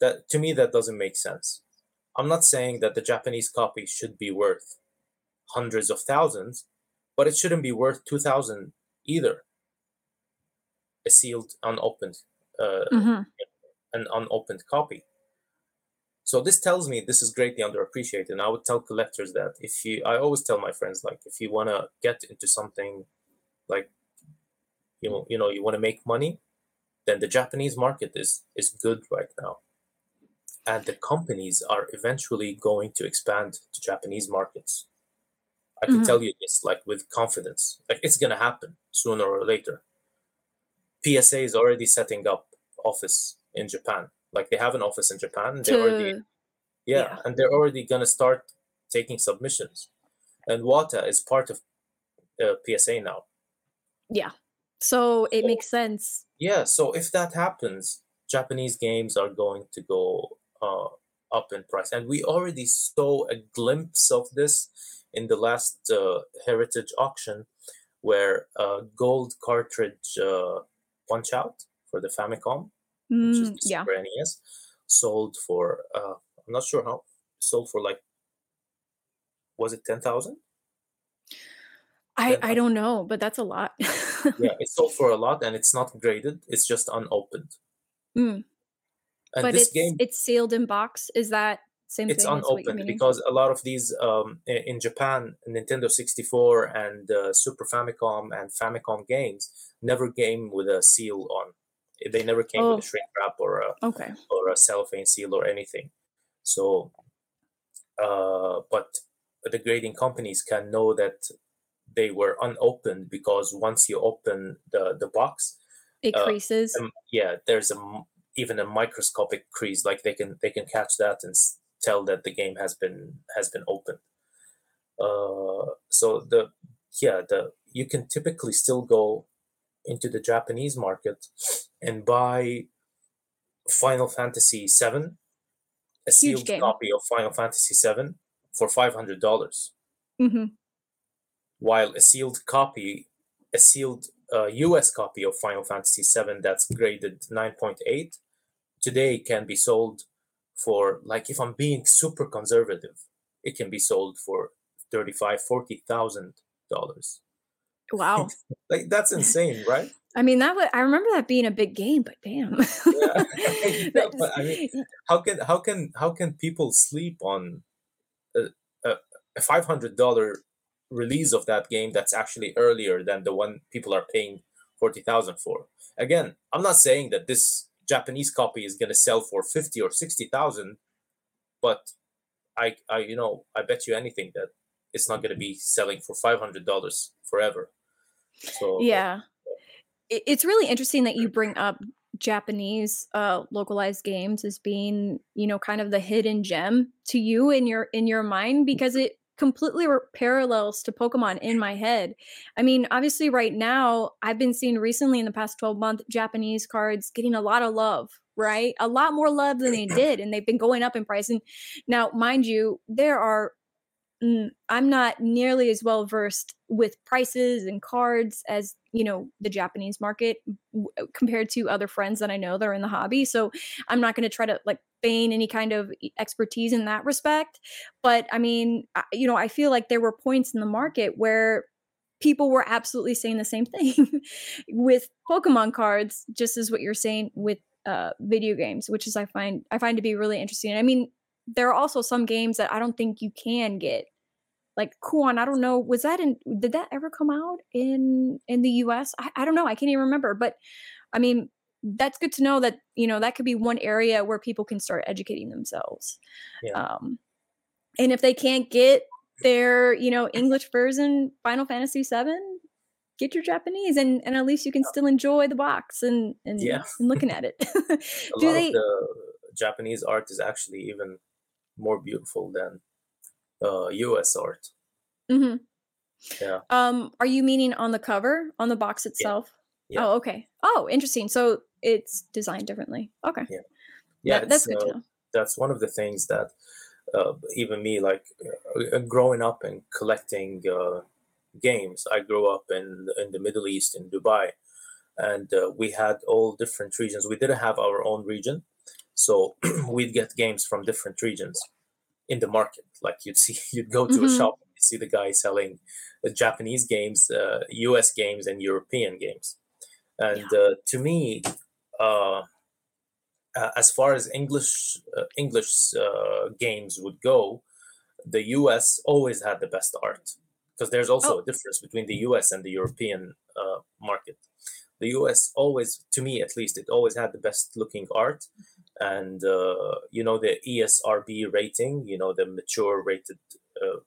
That to me that doesn't make sense. I'm not saying that the Japanese copy should be worth hundreds of thousands, but it shouldn't be worth two thousand either. A sealed, unopened, uh, mm-hmm. an unopened copy. So this tells me this is greatly underappreciated. And I would tell collectors that if you, I always tell my friends like if you want to get into something, like you know, you know, you want to make money, then the Japanese market is is good right now, and the companies are eventually going to expand to Japanese markets. I can mm-hmm. tell you this like with confidence, like it's gonna happen sooner or later. PSA is already setting up office in Japan like they have an office in Japan. They already, yeah, yeah, and they're already gonna start taking submissions. And Wata is part of uh, PSA now. Yeah, so it so, makes sense. Yeah, so if that happens, Japanese games are going to go uh, up in price, and we already saw a glimpse of this in the last uh, Heritage auction, where uh, gold cartridge uh, Punch Out for the Famicom which is mm, the yeah. Super NES, sold for uh, I'm not sure how sold for like was it ten thousand? I, I don't know, but that's a lot. yeah, it's sold for a lot and it's not graded. It's just unopened. Mm. And but it's game, it's sealed in box. Is that same it's unopened because a lot of these um, in Japan, Nintendo 64 and uh, Super Famicom and Famicom games never came with a seal on. They never came oh. with a oh. shrink wrap or a okay. or a cellophane seal or anything. So, uh, but the grading companies can know that they were unopened because once you open the the box, it uh, creases. Um, yeah, there's a even a microscopic crease. Like they can they can catch that and tell that the game has been has been opened. Uh, so the yeah the you can typically still go into the Japanese market and buy Final Fantasy VII, a sealed copy of Final Fantasy VII for five hundred dollars. Mm-hmm. While a sealed copy, a sealed uh, U.S. copy of Final Fantasy VII that's graded nine point eight, today can be sold for like if I'm being super conservative, it can be sold for thirty-five, forty thousand dollars. Wow. like that's insane, right? I mean, that was, I remember that being a big game, but damn. yeah. yeah but I mean, how can how can how can people sleep on a, a, a five hundred dollar release of that game that's actually earlier than the one people are paying forty thousand for? Again, I'm not saying that this Japanese copy is going to sell for fifty or sixty thousand, but I I you know I bet you anything that it's not going to be selling for five hundred dollars forever. So yeah, it's really interesting that you bring up Japanese uh, localized games as being, you know, kind of the hidden gem to you in your in your mind because it completely parallels to Pokemon in my head. I mean, obviously, right now, I've been seeing recently in the past 12 months Japanese cards getting a lot of love, right? A lot more love than they did, and they've been going up in price. And now, mind you, there are I'm not nearly as well versed with prices and cards as you know the Japanese market w- compared to other friends that I know that are in the hobby. So I'm not going to try to like feign any kind of expertise in that respect. But I mean, you know, I feel like there were points in the market where people were absolutely saying the same thing with Pokemon cards, just as what you're saying with uh, video games, which is I find I find to be really interesting. I mean, there are also some games that I don't think you can get. Like Kuon, I don't know, was that in did that ever come out in in the US? I, I don't know. I can't even remember. But I mean, that's good to know that, you know, that could be one area where people can start educating themselves. Yeah. Um and if they can't get their, you know, English version Final Fantasy 7, get your Japanese and and at least you can still enjoy the box and and, yeah. and looking at it. Do they the Japanese art is actually even more beautiful than uh, U.S. art. Mm-hmm. Yeah. Um, are you meaning on the cover, on the box itself? Yeah. yeah. Oh, okay. Oh, interesting. So it's designed differently. Okay. Yeah. Yeah, that, that's good uh, to know. That's one of the things that uh, even me, like uh, growing up and collecting uh, games, I grew up in in the Middle East in Dubai, and uh, we had all different regions. We didn't have our own region, so we'd get games from different regions in the market. Like you'd see, you'd go to mm-hmm. a shop, and you see the guy selling uh, Japanese games, uh, U.S. games, and European games. And yeah. uh, to me, uh, as far as English uh, English uh, games would go, the U.S. always had the best art because there's also oh. a difference between the U.S. and the European market. The U.S. always, to me at least, it always had the best looking art and uh, you know the ESRB rating, you know the mature rated, uh,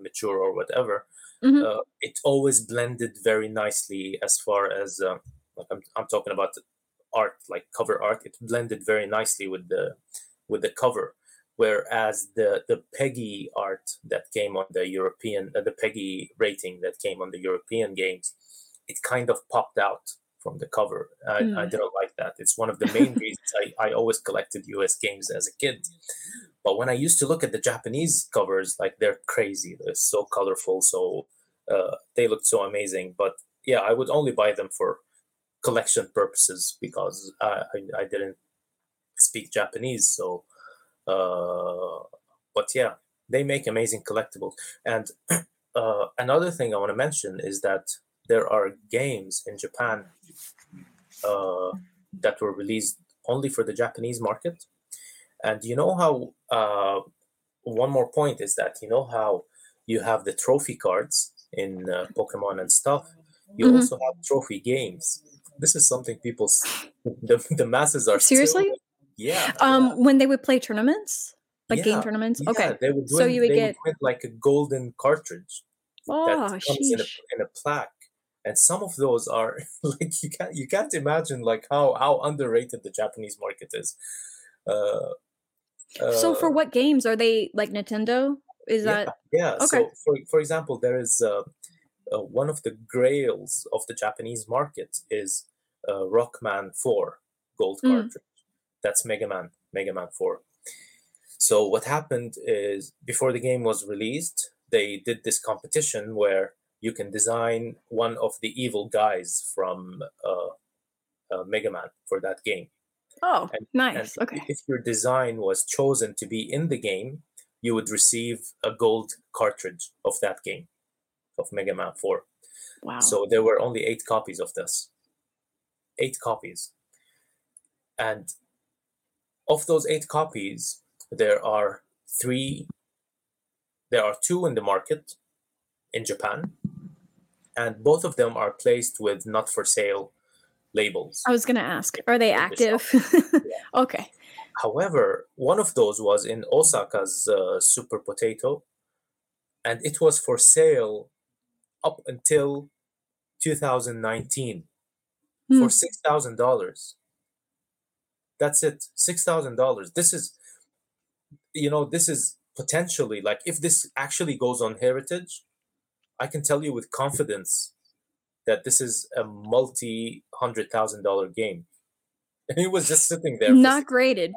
mature or whatever. Mm-hmm. Uh, it always blended very nicely as far as uh, like I'm, I'm talking about art, like cover art. It blended very nicely with the with the cover. Whereas the the PEGI art that came on the European, uh, the PEGI rating that came on the European games, it kind of popped out from the cover. I, mm. I didn't like that. It's one of the main reasons I, I always collected US games as a kid. But when I used to look at the Japanese covers, like they're crazy. They're so colorful, so uh, they looked so amazing. But yeah, I would only buy them for collection purposes because I, I, I didn't speak Japanese. So, uh, but yeah, they make amazing collectibles. And uh, another thing I want to mention is that there are games in Japan uh, that were released only for the Japanese market. And you know how, uh, one more point is that you know how you have the trophy cards in uh, Pokemon and stuff. You mm-hmm. also have trophy games. This is something people, the, the masses are seriously. Still, yeah. Um, yeah. when they would play tournaments, like yeah, game tournaments. Yeah, okay. They would win, so you would get would like a golden cartridge oh, that comes in a, in a plaque and some of those are like you can't you can't imagine like how how underrated the Japanese market is. Uh, uh, so for what games are they like Nintendo? Is yeah, that yeah? Okay. So for for example, there is uh, uh, one of the grails of the Japanese market is uh, Rockman Four Gold mm. cartridge. That's Mega Man Mega Man Four. So what happened is before the game was released, they did this competition where you can design one of the evil guys from uh, uh, Mega Man for that game. Oh, and, nice. And okay. If your design was chosen to be in the game, you would receive a gold cartridge of that game, of Mega Man 4. Wow. So there were only eight copies of this. Eight copies. And of those eight copies, there are three, there are two in the market in Japan and both of them are placed with not for sale labels. I was going to ask, are they active? yeah. okay. However, one of those was in Osaka's uh, Super Potato, and it was for sale up until 2019 hmm. for six thousand dollars. That's it, six thousand dollars. This is, you know, this is potentially like if this actually goes on Heritage, I can tell you with confidence that this is a multi hundred thousand dollar game. And it was just sitting there. Not graded.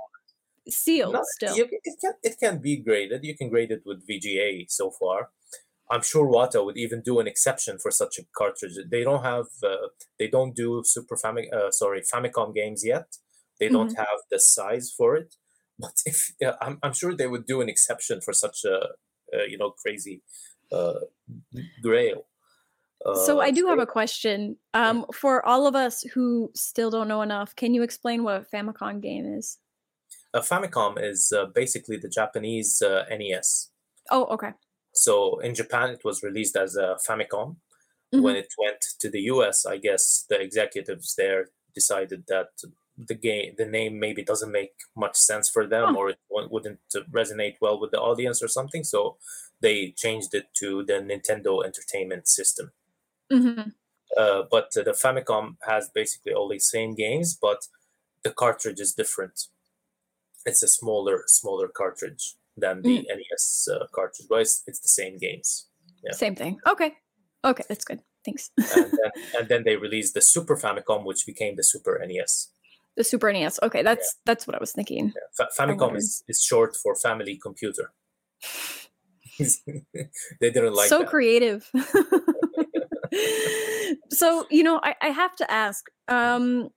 sealed Not, still. You, it can it can be graded. You can grade it with VGA so far. I'm sure Wata would even do an exception for such a cartridge. They don't have, uh, they don't do Super Famic, uh, sorry, Famicom games yet. They don't mm-hmm. have the size for it. But if I'm, I'm sure they would do an exception for such a, a you know crazy uh, grail. so I do have a question um, for all of us who still don't know enough. Can you explain what a Famicom game is? A Famicom is uh, basically the Japanese uh, NES. Oh, okay. So in Japan, it was released as a Famicom. Mm-hmm. When it went to the US, I guess the executives there decided that the game, the name maybe doesn't make much sense for them, oh. or it wouldn't resonate well with the audience or something. So they changed it to the Nintendo Entertainment System. Mm-hmm. Uh, but the Famicom has basically all the same games, but the cartridge is different. It's a smaller, smaller cartridge than the mm. NES uh, cartridge, but it's, it's the same games. Yeah. Same thing. Okay. Okay, that's good. Thanks. and, then, and, then, they released the Super Famicom, which became the Super NES. The Super NES. Okay, that's yeah. that's what I was thinking. Yeah. Fa- Famicom is, is short for Family Computer. they didn't like so that. creative. so you know, I, I have to ask. Um,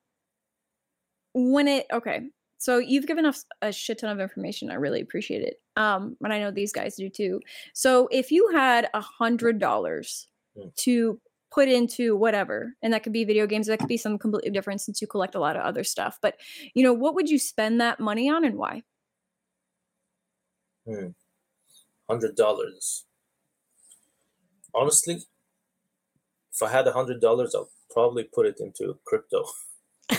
when it okay, so you've given us a shit ton of information. I really appreciate it. Um, and I know these guys do too. So if you had a hundred dollars mm. to put into whatever, and that could be video games, that could be some completely different since you collect a lot of other stuff. But you know, what would you spend that money on and why? Hmm. Hundred dollars. Honestly, if I had a hundred dollars, I'll probably put it into crypto.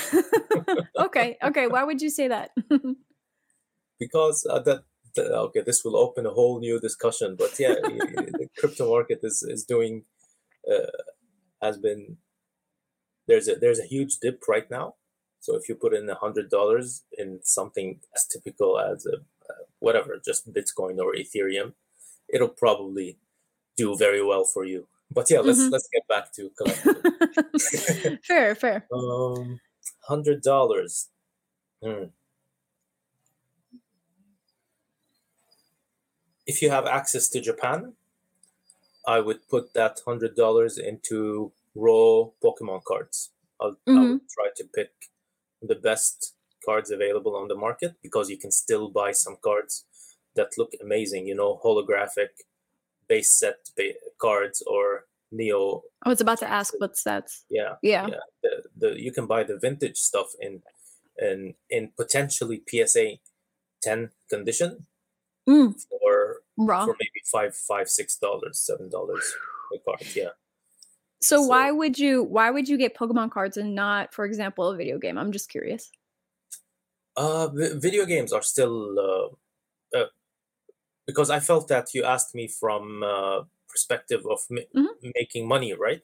okay, okay. Why would you say that? because uh, that, that, okay, this will open a whole new discussion. But yeah, the crypto market is is doing uh, has been there's a there's a huge dip right now. So if you put in a hundred dollars in something as typical as a whatever, just Bitcoin or Ethereum, it'll probably do very well for you. But yeah, let's mm-hmm. let's get back to collecting. fair, fair. Um, hundred dollars. Hmm. If you have access to Japan, I would put that hundred dollars into raw Pokemon cards. I'll, mm-hmm. I would try to pick the best cards available on the market because you can still buy some cards that look amazing. You know, holographic base set cards or neo i was about to ask what's that yeah yeah, yeah. The, the you can buy the vintage stuff in in in potentially psa 10 condition mm. for Raw. for maybe five five six dollars seven dollars a card yeah so, so, why would you why would you get pokemon cards and not for example a video game i'm just curious uh video games are still uh, uh because i felt that you asked me from uh perspective of ma- mm-hmm. making money, right?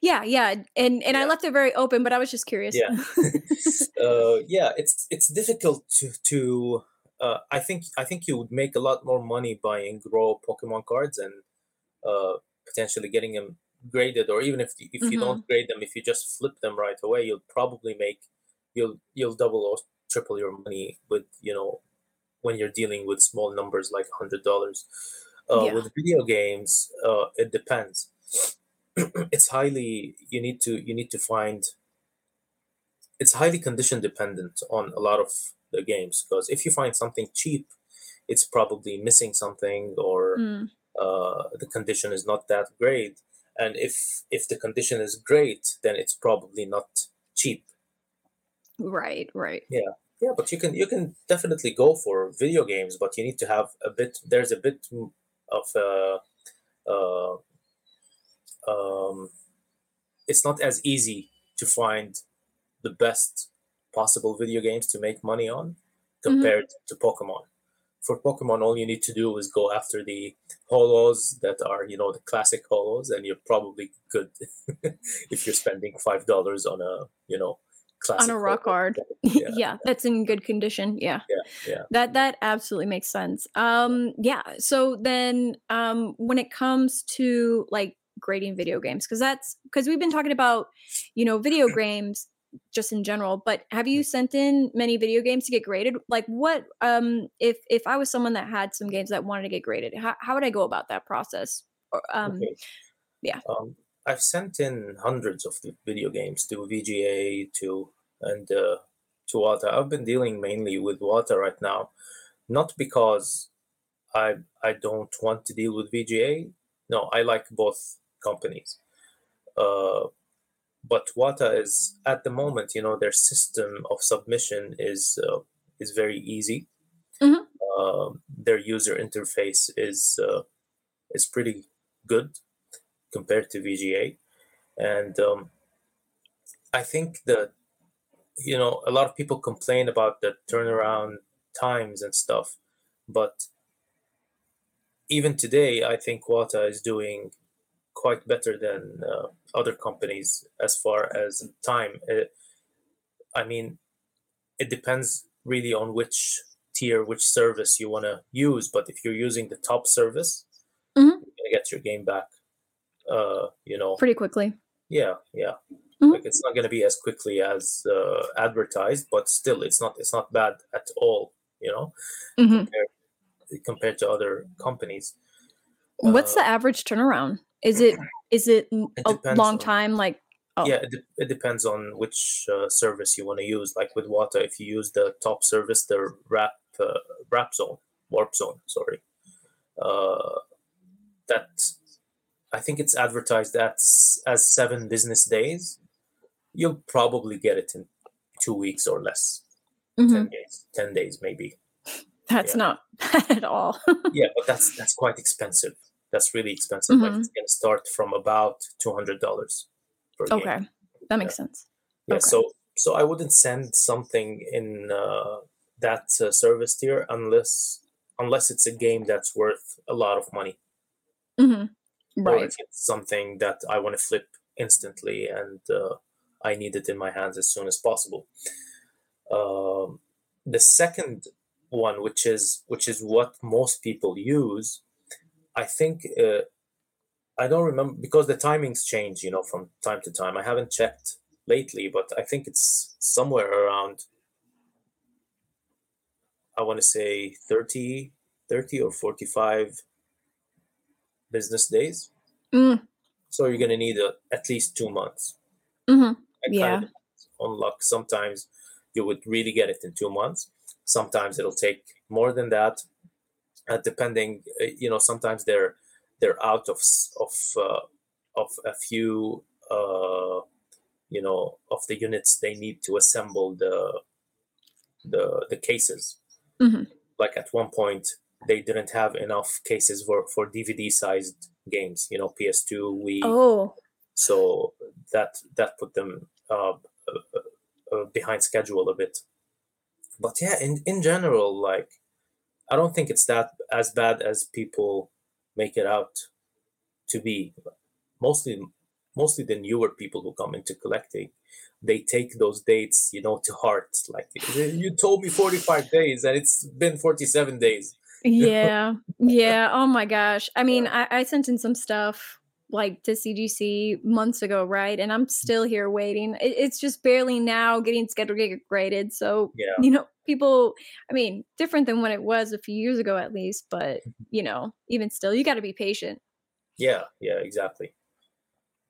Yeah, yeah, and and yeah. I left it very open, but I was just curious. Yeah, uh, yeah, it's it's difficult to to. Uh, I think I think you would make a lot more money buying raw Pokemon cards and uh, potentially getting them graded, or even if if mm-hmm. you don't grade them, if you just flip them right away, you'll probably make you'll you'll double or triple your money with you know when you're dealing with small numbers like hundred dollars. Uh, yeah. With video games, uh, it depends. it's highly you need to you need to find. It's highly condition dependent on a lot of the games because if you find something cheap, it's probably missing something or mm. uh, the condition is not that great. And if if the condition is great, then it's probably not cheap. Right. Right. Yeah yeah but you can you can definitely go for video games but you need to have a bit there's a bit of uh, uh, um, it's not as easy to find the best possible video games to make money on mm-hmm. compared mm-hmm. to Pokemon. For Pokemon, all you need to do is go after the holos that are, you know, the classic holos, and you're probably good if you're spending five dollars on a, you know, on a rock hard yeah. yeah. that's in good condition yeah yeah yeah that that absolutely makes sense um yeah so then um when it comes to like grading video games because that's because we've been talking about you know video games just in general, but have you sent in many video games to get graded? Like what um if if I was someone that had some games that wanted to get graded, how how would I go about that process? Or, um okay. yeah. Um I've sent in hundreds of video games to VGA to and uh, to WATA. I've been dealing mainly with WATA right now, not because I I don't want to deal with VGA. No, I like both companies. Uh, but WATA is at the moment, you know, their system of submission is uh, is very easy. Mm-hmm. Uh, their user interface is uh, is pretty good compared to VGA, and um, I think that you know a lot of people complain about the turnaround times and stuff, but even today, I think WATA is doing quite better than uh, other companies as far as time. Uh, I mean, it depends really on which tier, which service you want to use. But if you're using the top service, mm-hmm. you're gonna get your game back. Uh, you know, pretty quickly. Yeah, yeah. Mm-hmm. Like it's not gonna be as quickly as uh, advertised, but still, it's not it's not bad at all. You know, mm-hmm. compared, compared to other companies. What's uh, the average turnaround? Is it is it, it a long on, time? Like oh. yeah, it, de- it depends on which uh, service you want to use. Like with WATA, if you use the top service, the wrap uh, wrap zone, warp zone, sorry, uh, that I think it's advertised as as seven business days. You'll probably get it in two weeks or less. Mm-hmm. Ten days, ten days maybe. That's yeah. not bad at all. yeah, but that's that's quite expensive that's really expensive. Mm-hmm. Like it's going to start from about two hundred dollars. Okay, game. that makes yeah. sense. Yeah, okay. so so I wouldn't send something in uh, that uh, service tier unless unless it's a game that's worth a lot of money. Mm-hmm. Right. Or if it's something that I want to flip instantly and uh, I need it in my hands as soon as possible. Um, the second one, which is which is what most people use, I think uh, I don't remember because the timings change, you know, from time to time. I haven't checked lately, but I think it's somewhere around. I want to say 30, 30 or 45 business days. Mm. So you're going to need a, at least two months. Mm-hmm. Yeah. Kind of on luck, sometimes you would really get it in two months. Sometimes it'll take more than that uh, depending uh, you know sometimes they're they're out of of uh, of a few uh, you know of the units they need to assemble the the the cases mm-hmm. like at one point they didn't have enough cases for for dvd sized games you know ps2 we oh so that that put them uh, uh, uh, behind schedule a bit but yeah in in general like I don't think it's that as bad as people make it out to be. Mostly, mostly the newer people who come into collecting, they take those dates, you know, to heart. Like you told me forty five days, and it's been forty seven days. Yeah, yeah. Oh my gosh. I mean, I, I sent in some stuff like to CGC months ago, right? And I'm still here waiting. It, it's just barely now getting scheduled to get graded. So, yeah. you know, people, I mean, different than when it was a few years ago at least, but, you know, even still, you got to be patient. Yeah, yeah, exactly.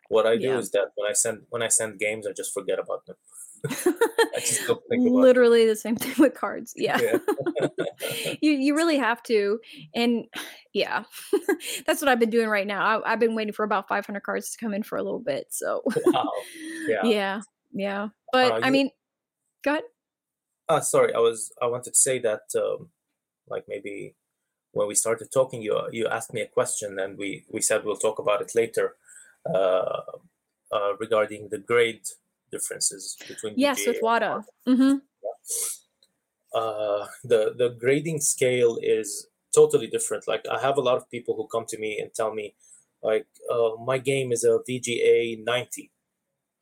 What I do yeah. is that when I send when I send games, I just forget about them. literally the same thing with cards yeah, yeah. you you really have to and yeah. That's what i've been doing right now. I, have been waiting for about 500 cards to come in for a little bit so. Wow. yeah. Yeah yeah. But uh, you, i mean go ahead. Uh, sorry i was i wanted to say that um, like maybe when we started talking you you asked me a question and we we said we'll talk about it later uh, uh regarding the grade differences between yes with WATA. Mm-hmm. Uh, the the grading scale is totally different. Like I have a lot of people who come to me and tell me, like, uh, my game is a VGA 90.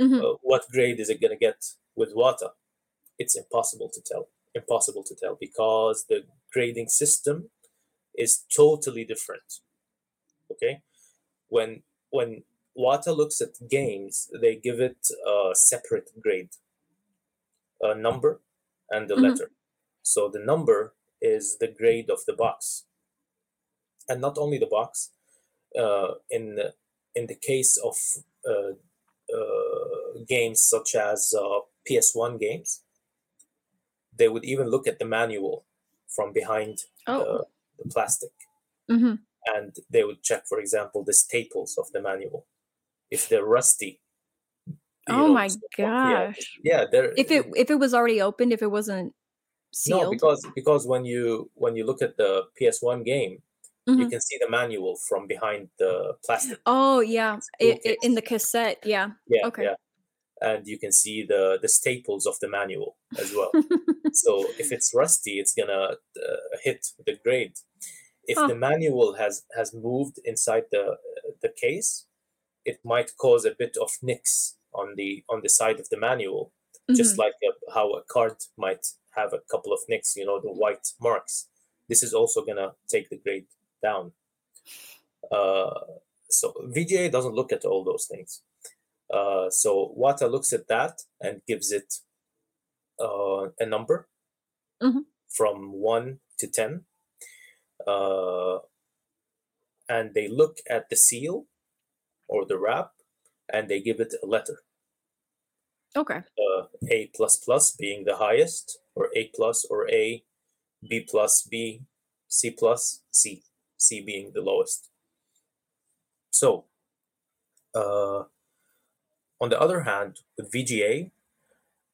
Mm-hmm. Uh, what grade is it gonna get with WATA? It's impossible to tell. Impossible to tell because the grading system is totally different. Okay, when when WATA looks at games, they give it a separate grade. a number and the Mhm. letter. So the number is the grade of the box, and not only the box. Uh, in the, in the case of uh, uh, games such as uh, PS1 games, they would even look at the manual from behind Oh. the, the plastic, hmm and they would check, for example, the staples of the manual. If they're rusty. Oh know, my so- yeah, gosh. yeah, they're If it if it was already opened, if it wasn't sealed. No, because because when you when you look at the PS1 game, you Mhm. can see the manual from behind the plastic. Oh yeah, it, it, in the cassette. Yeah. Yeah, okay. yeah. And you can see the the staples of the manual as well. so if it's rusty, it's gonna uh, hit the grade. If Huh. the manual has has moved inside the the case, it might cause a bit of nicks on the on the side of the manual, just Mhm. like a, how a card might have a couple of nicks, you know, the white marks. This is also gonna take the grade down. Uh, so VGA doesn't look at all those things. Uh, so WATA looks at that and gives it uh, a number Mhm. from one to ten, uh, and they look at the seal or the wrap, and they give it a letter. Okay. uh, A plus plus being the highest, or A plus or A, B plus B, C plus C, C being the lowest. So, uh, on the other hand, with VGA,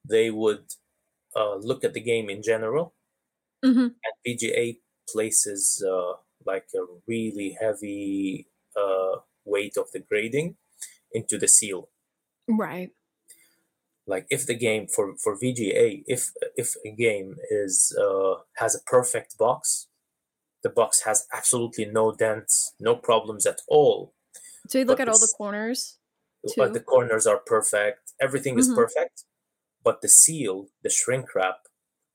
they would uh, look at the game in general, hmm and VGA places uh, like a really heavy uh, weight of the grading into the seal. Right. like if the game for for VGA if if a game is uh, has a perfect box the box has absolutely no dents no problems at all So you look But at all the corners. But the corners are perfect everything is Mhm. perfect but the seal the shrink wrap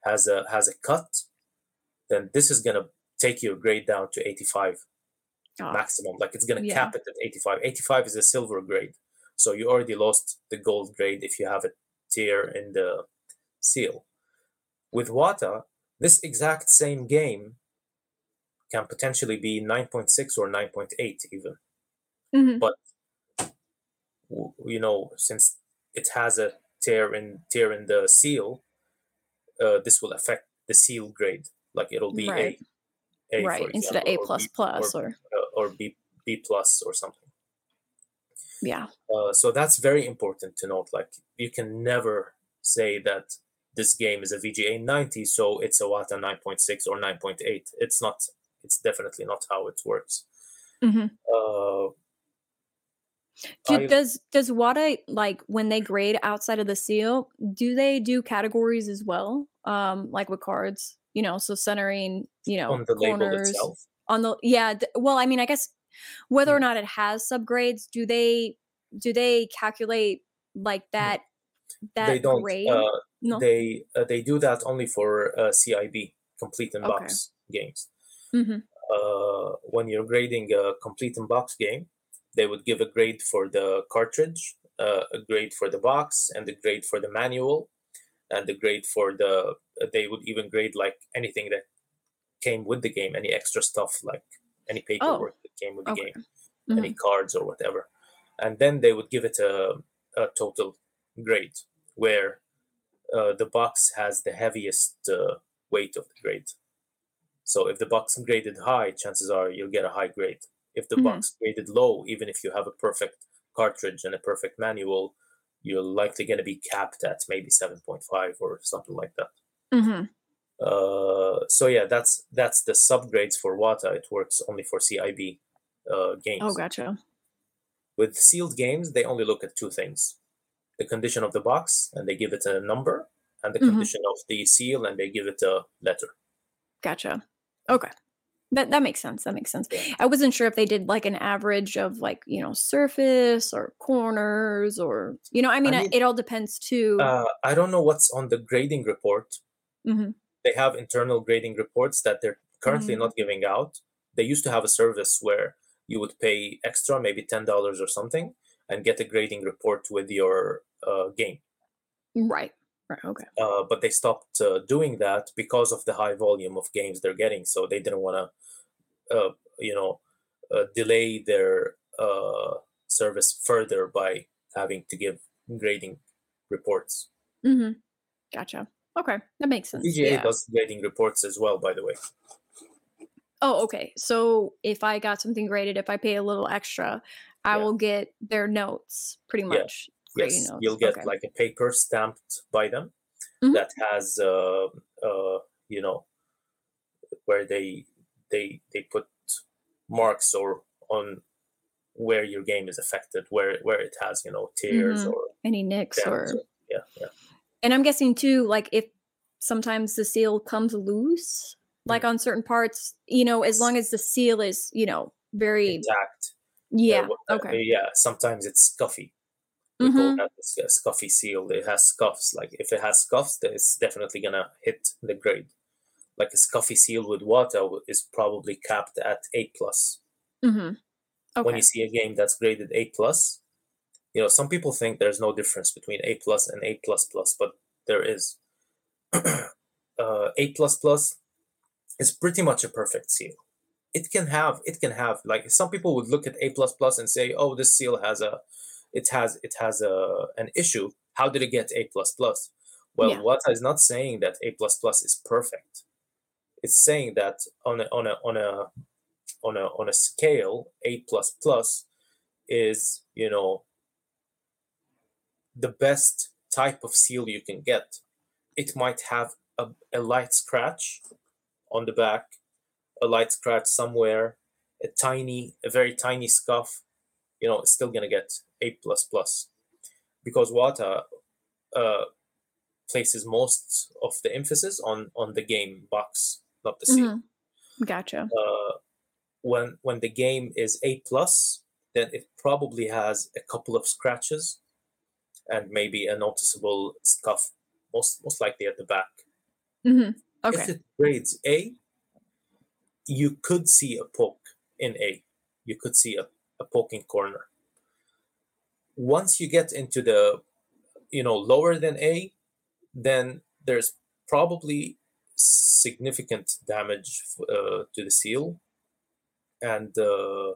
has a has a cut then this is going to take your grade down to 85 Ah, maximum like it's going to Yeah. cap it at 85 85 is a silver grade so you already lost the gold grade if you have a tear in the seal with wata this exact same game can potentially be 9.6 or 9.8 even mhm. W- you know since it has a tear in tear in the seal uh, this will affect the seal grade like it'll be Right. a, a right. Instead of A plus plus or, or uh, or b b plus or something yeah. Uh, so that's very important to note. Like you can never say that this game is a VGA 90, so it's a WATA 9.6 or 9.8. It's not. It's definitely not how it works. hmm Uh, Do, does does WATA like when they grade outside of the seal? Do they do categories as well? Um, like with cards, you know, so centering, you know, on the label corners itself, on the yeah. d- Well, I mean, I guess whether or not it has subgrades, do they do they calculate like that that they don't. grade? Uh, no. They uh, they do that only for uh, CIB complete in Okay. box games. hmm uh, when you're grading a complete in box game, they would give a grade for the cartridge, uh, a grade for the box, and a grade for the manual, and the grade for the. They would even grade like anything that came with the game, any extra stuff like any paperwork that came with the Okay. game, Mhm. any cards or whatever, and then they would give it a, a total grade where uh, the box has the heaviest uh, weight of the grade. So if the box graded high, chances are you'll get a high grade. If the Mhm. box graded low, even if you have a perfect cartridge and a perfect manual, you're likely going to be capped at maybe 7.5 or something like that. hmm Uh, so yeah, that's that's the subgrades for WATA. It works only for CIB uh, games. Oh, gotcha. With sealed games, they only look at two things: the condition of the box, and they give it a number, and the Mhm. condition of the seal, and they give it a letter. Gotcha. Okay. That that makes sense. That makes sense. Yeah. I wasn't sure if they did like an average of like, you know, surface or corners or you know, I mean, I mean, it all depends too. Uh, I don't know what's on the grading report. Mhm. They have internal grading reports that they're currently Mm. not giving out. They used to have a service where you would pay extra, maybe ten dollars or something, and get a grading report with your uh, game. Right. Right. Okay. Uh, but they stopped uh, doing that because of the high volume of games they're getting. So they didn't want to, uh, you know, uh, delay their uh, service further by having to give grading reports. Mm-hmm. Gotcha. Okay, that makes sense. VGA yeah. does grading reports as well, by the way. Oh, okay. So if I got something graded, if I pay a little extra, I yeah. will get their notes pretty much. Yeah. Yes, notes. you'll get okay. like a paper stamped by them mm-hmm. that has, uh, uh, you know, where they they they put marks or on where your game is affected, where where it has you know tears mm-hmm. or any nicks or yeah yeah. And I'm guessing too, like if sometimes the seal comes loose, like mm. on certain parts, you know, as long as the seal is you know very intact. Yeah. Uh, okay. Yeah. Sometimes it's scuffy. We mm-hmm. call that a scuffy seal. It has scuffs. Like if it has scuffs, then it's definitely gonna hit the grade. Like a scuffy seal with Wata is probably capped at eight plus. Mm-hmm. Okay. When you see a game that's graded A plus, you know some people think there's no difference between A plus and A plus plus, but there is. uh, a plus plus is pretty much a perfect seal. It can have it can have like some people would look at A plus plus and say, oh, this seal has a it has it has a an issue. How did it get A plus plus? Well, yeah. Wata is not saying that A plus plus is perfect. It's saying that on a on a on a on a on a scale, A plus plus is you know the best type of seal you can get. It might have a, a light scratch on the back, a light scratch somewhere, a tiny, a very tiny scuff. You know, it's still gonna get A plus plus because Wata uh, places most of the emphasis on on the game box, not the seal. Mm-hmm. Gotcha. Uh, when when the game is A plus, then it probably has a couple of scratches and maybe a noticeable scuff, most most likely at the back. Mm-hmm. Okay. If it grades A, you could see a poke in A. You could see a, a poking corner. Once you get into the, you know, lower than A, then there's probably significant damage uh, to the seal and uh,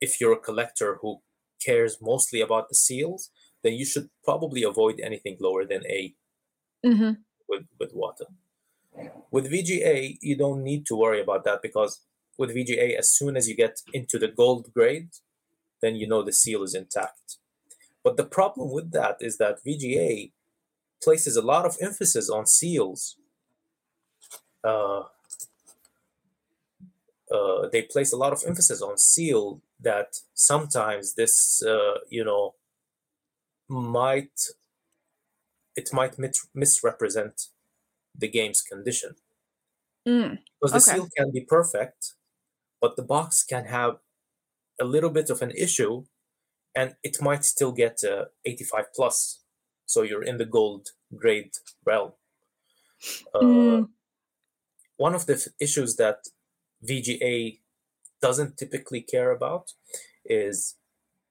if you're a collector who cares mostly about the seals, then you should probably avoid anything lower than A mm-hmm. with, with Wata. With VGA, you don't need to worry about that because with VGA, as soon as you get into the gold grade, then you know the seal is intact. But the problem with that is that VGA places a lot of emphasis on seals. Uh, uh, they place a lot of emphasis on seal that sometimes this uh, you know might it might misrepresent the game's condition mm, because the okay. seal can be perfect but the box can have a little bit of an issue and it might still get uh, 85 plus so you're in the gold grade realm uh, mm. one of the f- issues that VGA doesn't typically care about is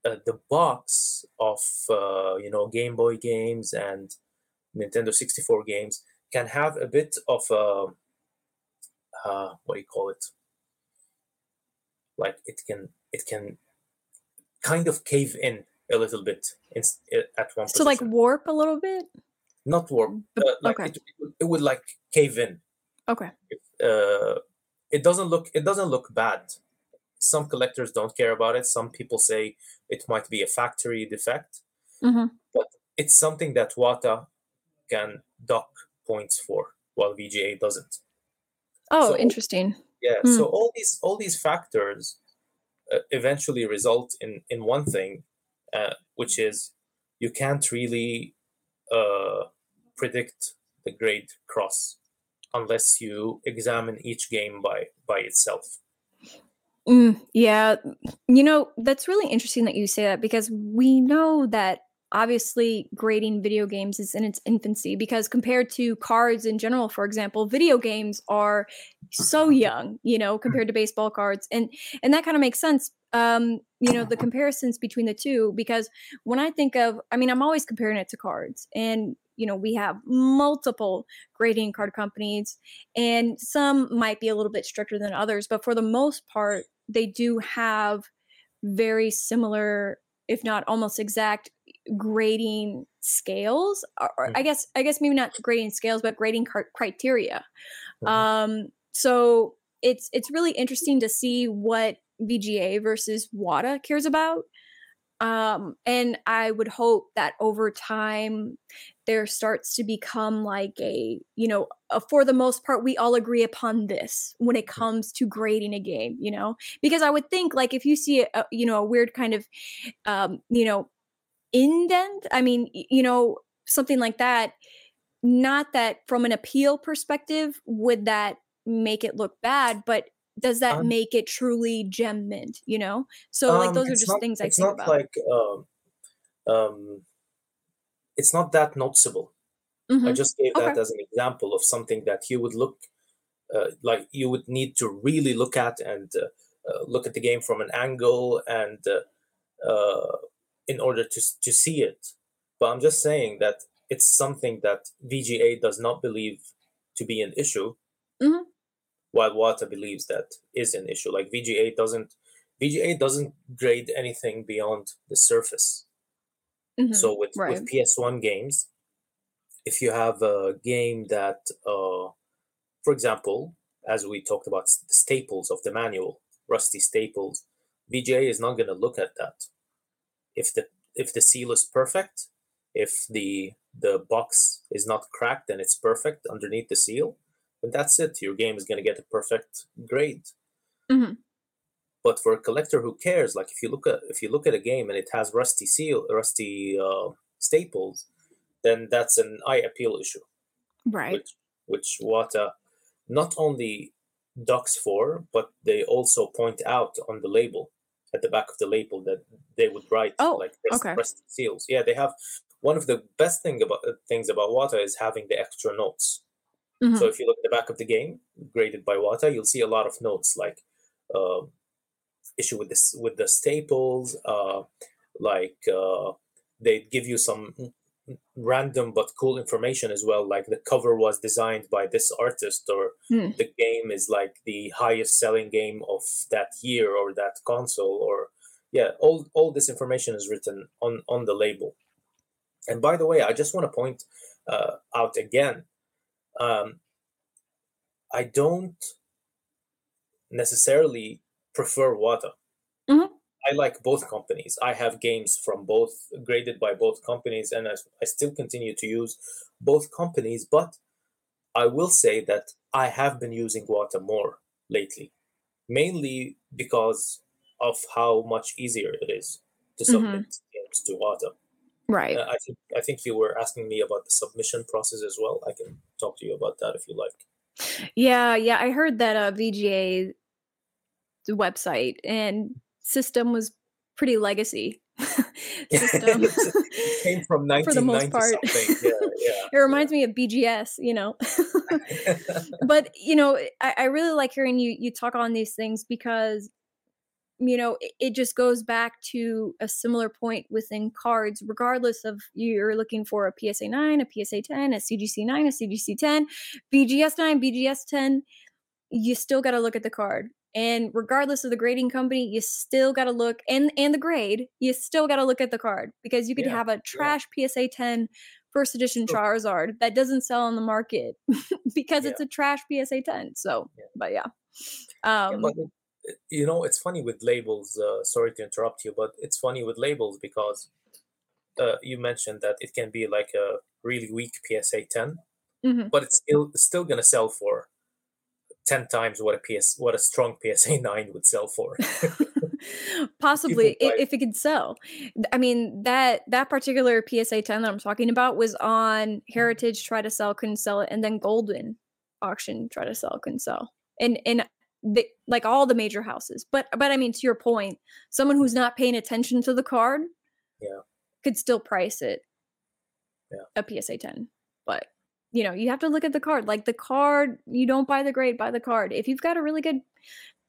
uh, the box of uh, you know Game Boy games and Nintendo 64 games can have a bit of a uh, what do you call it? Like it can it can kind of cave in a little bit in, at one. So like warp a little bit. Not warp. Uh, like okay. it, it, would like cave in. Okay. Uh, it doesn't look it doesn't look bad some collectors don't care about it some people say it might be a factory defect mm-hmm. but it's something that wata can dock points for while vga doesn't oh so, interesting yeah mm. so all these all these factors uh, eventually result in in one thing uh, which is you can't really uh, predict the grade cross unless you examine each game by by itself. Mm, yeah, you know that's really interesting that you say that because we know that obviously grading video games is in its infancy because compared to cards in general for example video games are so young you know compared to baseball cards and and that kind of makes sense um, you know, the comparisons between the two because when I think of, I mean, I'm always comparing it to cards, and you know, we have multiple grading card companies, and some might be a little bit stricter than others, but for the most part, they do have very similar, if not almost exact, grading scales or, or i guess i guess maybe not grading scales but grading criteria. Mm-hmm. um so it's it's really interesting to see what vga versus WATA cares about um and i would hope that over time there starts to become like a you know a, for the most part we all agree upon this when it mm. comes to grading a game you know because i would think like if you see a, you know a weird kind of um you know indent i mean you know something like that not that from an appeal perspective would that make it look bad but does that um, make it truly gem mint you know so um, like those are just not, things i it's think not about like um, um it's not that noticeable mm-hmm. i just gave that as an example of something that you would look uh, like you would need to really look at and uh, uh, look at the game from an angle and uh, uh, in order to to see it. But I'm just saying that it's something that VGA does not believe to be an issue, mm-hmm. While Wata believes that is an issue. Like VGA doesn't VGA doesn't grade anything beyond the surface. Mm-hmm. So with right. with PS1 games, if you have a game that, uh, for example, as we talked about the staples of the manual, rusty staples, VGA is not going to look at that if the if the seal is perfect, if the the box is not cracked and it's perfect underneath the seal, then that's it. Your game is going to get a perfect grade. Mm-hmm. But for a collector who cares, like if you look at if you look at a game and it has rusty seal, rusty uh, staples, then that's an eye appeal issue, right? Which, which Wata not only ducks for, but they also point out on the label at the back of the label that they would write oh, like okay. Rusty seals. Yeah, they have one of the best thing about uh, things about Wata is having the extra notes. Mm-hmm. So if you look at the back of the game, graded by Wata, you'll see a lot of notes like uh, issue with this with the staples, uh, like uh, they give you some random but cool information as well like the cover was designed by this artist or mm. the game is like the highest selling game of that year or that console or yeah all all this information is written on on the label and by the way i just want to point uh, out again um, i don't necessarily prefer Wata mm-hmm. I like both companies. I have games from both graded by both companies, and I, I still continue to use both companies. But I will say that I have been using Wata more lately, mainly because of how much easier it is to mm-hmm. submit mm-hmm. games to Wata. Right. Uh, I think I think you were asking me about the submission process as well. I can talk to you about that if you like. Yeah, yeah, I heard that uh, VGA website and system was pretty legacy system came from for the most part yeah, yeah, it reminds yeah. me of bgs you know but you know I, I, really like hearing you you talk on these things because you know it, it, just goes back to a similar point within cards regardless of you're looking for a psa 9 a psa 10 a cgc 9 a cgc 10 bgs 9 bgs 10 you still got to look at the card and regardless of the grading company you still got to look and and the grade you still got to look at the card because you could yeah, have a trash yeah. psa 10 first edition charizard that doesn't sell on the market because yeah. it's a trash psa 10 so but yeah um but you know it's funny with labels uh, sorry to interrupt you but it's funny with labels because uh, you mentioned that it can be like a really weak psa 10 mm-hmm. but it's still, still gonna sell for 10 times what a PS what a strong PSA 9 would sell for. Possibly if it could sell. I mean that that particular PSA 10 that I'm talking about was on Heritage try to sell couldn't sell it and then Goldin auction try to sell couldn't sell. And and the, like all the major houses. But but I mean to your point, someone who's not paying attention to the card yeah could still price it. Yeah. A PSA 10. But you know, you have to look at the card. Like the card, you don't buy the grade, buy the card. If you've got a really good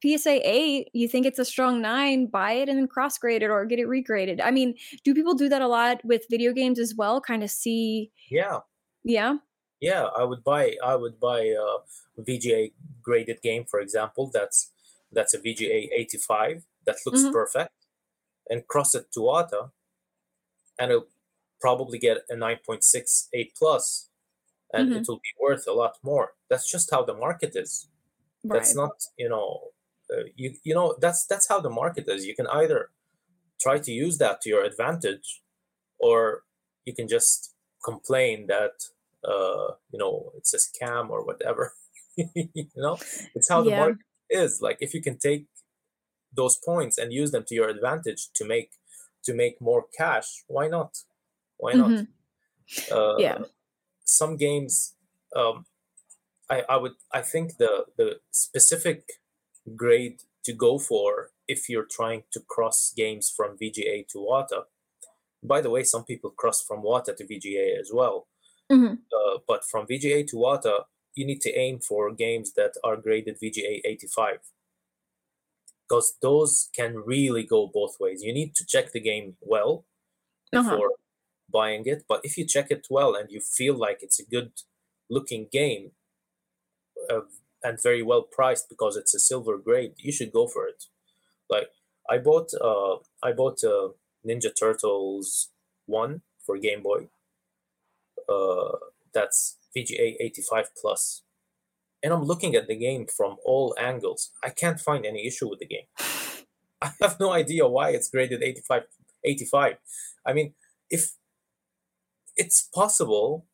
PSA 8, you think it's a strong 9, buy it and then cross grade it or get it regraded. I mean, do people do that a lot with video games as well? Kind of see Yeah. Yeah. Yeah, I would buy I would buy a VGA graded game for example. That's that's a VGA 85 that looks Mhm. perfect and cross it to WATA and it'll probably get a 9.6 8 plus and Mhm. it will be worth a lot more. That's just how the market is. That's not, you know, uh, you you know that's that's how the market is. You can either try to use that to your advantage, or you can just complain that uh, you know it's a scam or whatever. you know, it's how the Yeah. market is. Like if you can take those points and use them to your advantage to make to make more cash, why not? Why not? Mhm. Uh, Yeah. some games um, I, I would I think the the specific grade to go for if you're trying to cross games from VGA to WATA. By the way, some people cross from WATA to VGA as well. Mhm. Uh, but from VGA to WATA, you need to aim for games that are graded VGA 85 because those can really go both ways. You need to check the game well Uh-huh. before buying it, but if you check it well and you feel like it's a good looking game uh, and very well priced because it's a silver grade, you should go for it. Like I bought uh I bought uh, Ninja Turtles 1 for Game Boy. Uh that's VGA 85 plus. And I'm looking at the game from all angles. I can't find any issue with the game. I have no idea why it's graded 85 85. I mean, if it's possible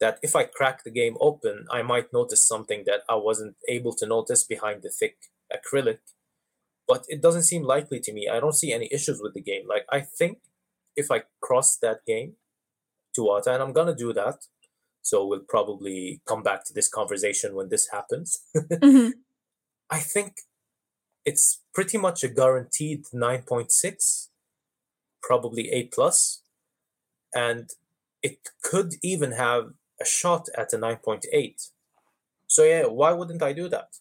that if I crack the game open, I might notice something that I wasn't able to notice behind the thick acrylic. But it doesn't seem likely to me. I don't see any issues with the game. Like I think if I cross that game to WATA, and I'm gonna do that, so we'll probably come back to this conversation when this happens. Mhm. I think it's pretty much a guaranteed 9.6, probably A plus, and it could even have a shot at a 9.8. So yeah, why wouldn't I do that?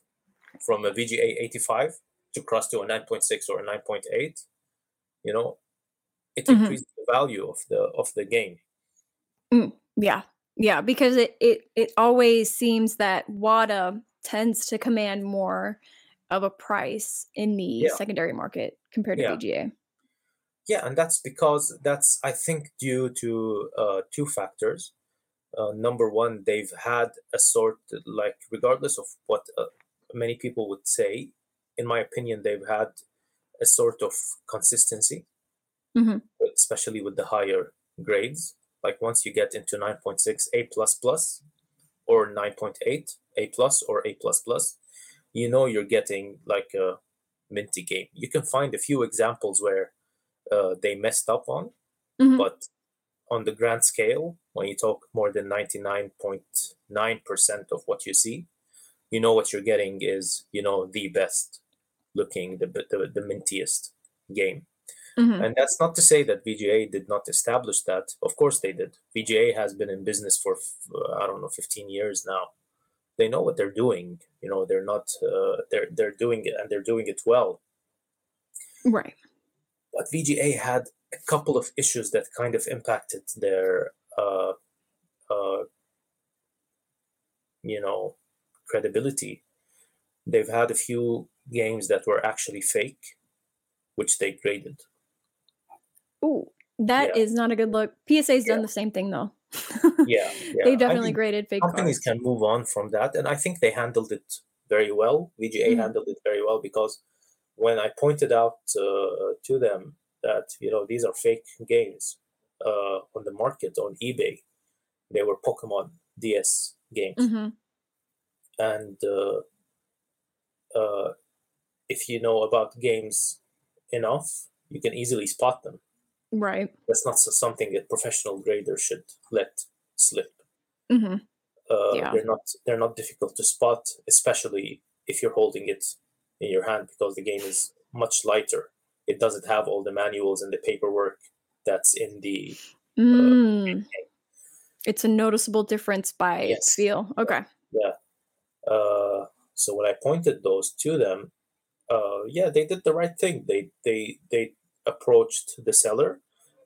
From a VGA 85 to cross to a 9.6 or a 9.8, you know, it Mhm. increases the value of the of the game. Yeah. Yeah, because it it it always seems that WATA tends to command more of a price in the Yeah. secondary market compared to Yeah. VGA. Yeah, and that's because that's I think due to uh, two factors. Uh, number one, they've had a sort like regardless of what uh, many people would say, in my opinion, they've had a sort of consistency, mm-hmm. especially with the higher grades. Like once you get into nine point six A plus plus or nine point eight A plus or A plus plus, you know you're getting like a minty game. You can find a few examples where uh, they messed up on, Mhm. but on the grand scale, when you talk more than 99.9% of what you see, you know what you're getting is, you know, the best looking, the, the, the mintiest game. Mhm. And that's not to say that VGA did not establish that. Of course they did. VGA has been in business for, uh, I don't know, 15 years now. They know what they're doing. You know, they're not, uh, they're, they're doing it and they're doing it well Right. but VGA had a couple of issues that kind of impacted their, uh, uh, you know, credibility. They've had a few games that were actually fake, which they graded. Ooh, that is Yeah. not a good look. PSA's done the same thing though. Yeah, yeah. They've I definitely graded fake companies can move on from that, and I think they handled it very well. VGA Mhm. handled it very well because when I pointed out uh, to them that you know these are fake games uh, on the market on eBay, they were Pokemon DS games, hmm and uh, uh, if you know about games enough, you can easily spot them. Right. That's not something a professional grader should let slip. hmm uh, Yeah. they're not they're not difficult to spot, especially if you're holding it in your hand because the game is much lighter. It doesn't have all the manuals and the paperwork that's in the Mm. It's a noticeable difference by Yes. feel. Okay. yeah. Uh, so when I pointed those to them, uh, yeah, they did the right thing. They they they approached the seller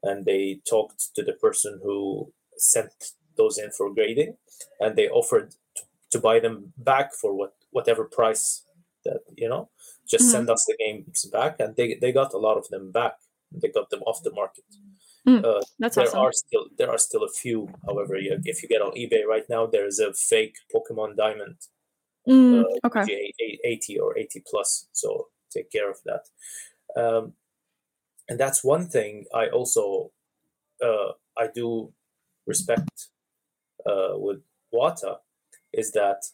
and they talked to the person who sent those in for grading, and they offered to, to buy them back for what whatever price that you know. Just mm-hmm. send us the games back, and they they got a lot of them back. They got them off the market. Mm, uh, that's there awesome. are still there are still a few. However, if you get on eBay right now, there is a fake Pokemon Diamond Mm, uh, okay. 80 or 80 plus. So take care of that. Um, and that's one thing I also uh, I do respect uh, with Wata is that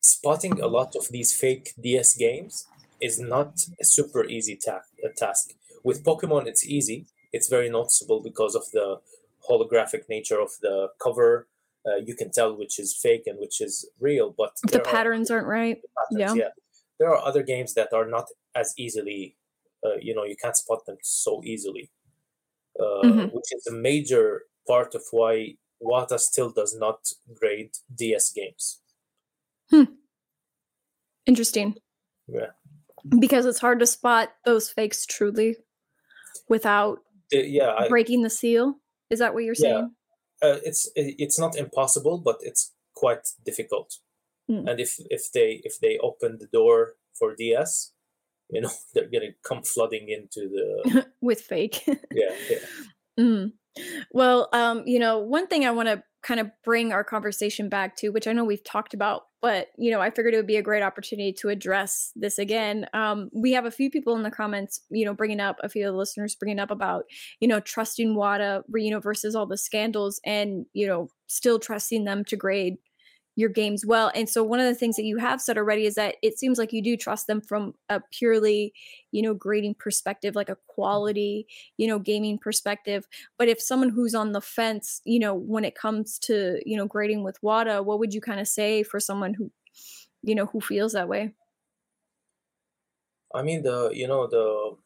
spotting a lot of these fake DS games is not a super easy ta- task. With Pokemon, it's easy. It's very noticeable because of the holographic nature of the cover uh, you can tell which is fake and which is real. But the patterns are, aren't right. Patterns, yeah. yeah. there are other games that are not as easily. Uh, you know, you can't spot them so easily, uh, mm-hmm. which is a major part of why Wata still does not grade DS games. Hmm. Interesting. Yeah. Because it's hard to spot those fakes truly without yeah I, breaking the seal. Is that what you're saying? uh, it's it's not impossible, but it's quite difficult. Mm. And if if they if they open the door for DS, you know they're gonna come flooding into the with fake. yeah. yeah. Mm. Well, um, you know, one thing I want to kind of bring our conversation back to, which I know we've talked about, but you know, I figured it would be a great opportunity to address this again. Um, we have a few people in the comments, you know, bringing up a few of the listeners bringing up about, you know, trusting wata you know, versus all the scandals, and you know, still trusting them to grade your games well. And so one of the things that you have said already is that it seems like you do trust them from a purely, you know, grading perspective, like a quality, you know, gaming perspective. But if someone who's on the fence, you know, when it comes to, you know, grading with WATA, what would you kind of say for someone who, you know, who feels that way? I mean the you know the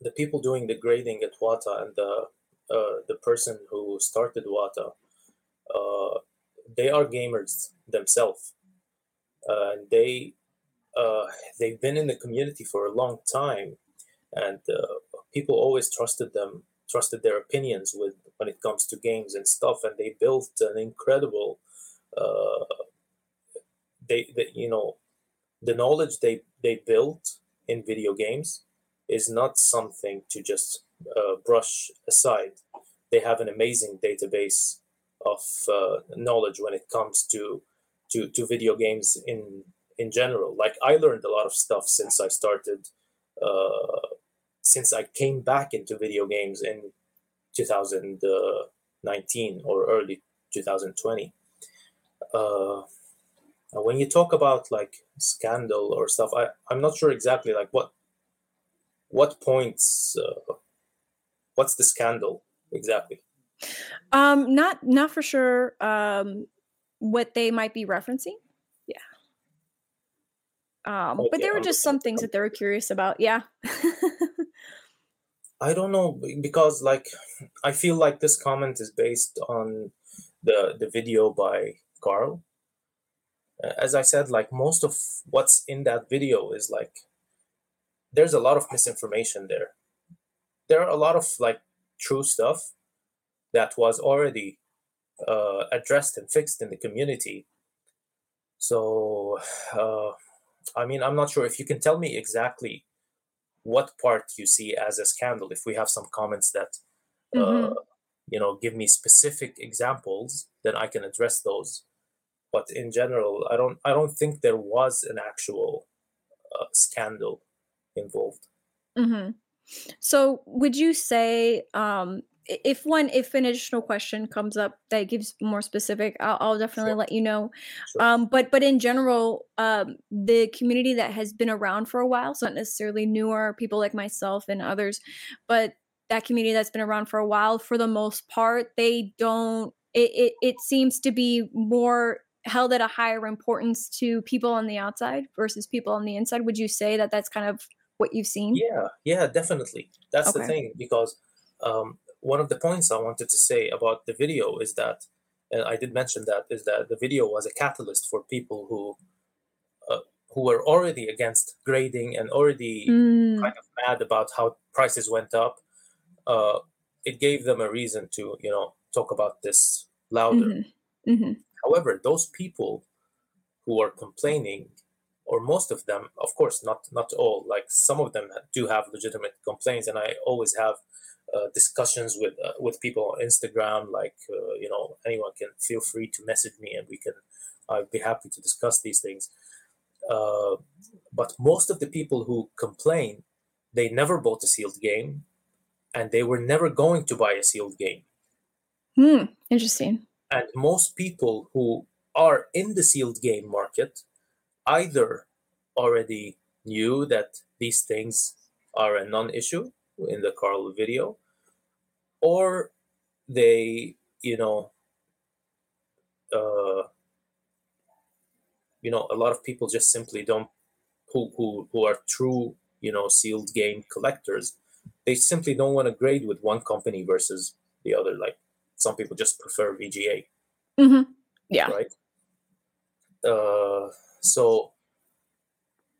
the people doing the grading at WATA and the uh, the person who started WATA uh, they are gamers themselves. Uh, they uh, they've been in the community for a long time, and uh, people always trusted them, trusted their opinions with when it comes to games and stuff. And they built an incredible, uh, they, they you know, the knowledge they they built in video games is not something to just uh, brush aside. They have an amazing database of uh, knowledge when it comes to, to to video games in in general. Like I learned a lot of stuff since I started, uh, since I came back into video games in 2019 or early 2020. Uh, when you talk about like scandal or stuff, I I'm not sure exactly like what what points uh, what's the scandal exactly um, not not for sure. Um, what they might be referencing. Yeah. Um, okay, but there were just some things that they were curious about. Yeah. I don't know because like I feel like this comment is based on the the video by Karl. As I said, like most of what's in that video is like there's a lot of misinformation there. There are a lot of like true stuff, that was already uh, addressed and fixed in the community. So, uh, I mean, I'm not sure if you can tell me exactly what part you see as a scandal. If we have some comments that, uh, mm-hmm. you know, give me specific examples, then I can address those. But in general, I don't. I don't think there was an actual uh, scandal involved. Mm-hmm. So, would you say um, if one if an additional question comes up that gives more specific i'll, I'll definitely sure. let you know sure. um, but but in general um, the community that has been around for a while so not necessarily newer people like myself and others but that community that's been around for a while for the most part they don't it, it, it seems to be more held at a higher importance to people on the outside versus people on the inside would you say that that's kind of what you've seen yeah yeah definitely that's okay. the thing because um, one of the points I wanted to say about the video is that, and I did mention that, is that the video was a catalyst for people who, uh, who were already against grading and already mm. kind of mad about how prices went up, uh, it gave them a reason to you know talk about this louder. Mm-hmm. Mm-hmm. However, those people who are complaining, or most of them, of course, not not all, like some of them do have legitimate complaints, and I always have uh, discussions with uh, with people on Instagram. Like uh, you know, anyone can feel free to message me, and we can. I'd be happy to discuss these things. Uh, but most of the people who complain, they never bought a sealed game, and they were never going to buy a sealed game. Hmm. Interesting. And most people who are in the sealed game market either already knew that these things are a non-issue in the Karl video, or they, you know, uh, you know, a lot of people just simply don't, who who who are true, you know, sealed game collectors, they simply don't want to grade with one company versus the other. Like some people just prefer VGA. Mm-hmm. Yeah. Right. Uh, so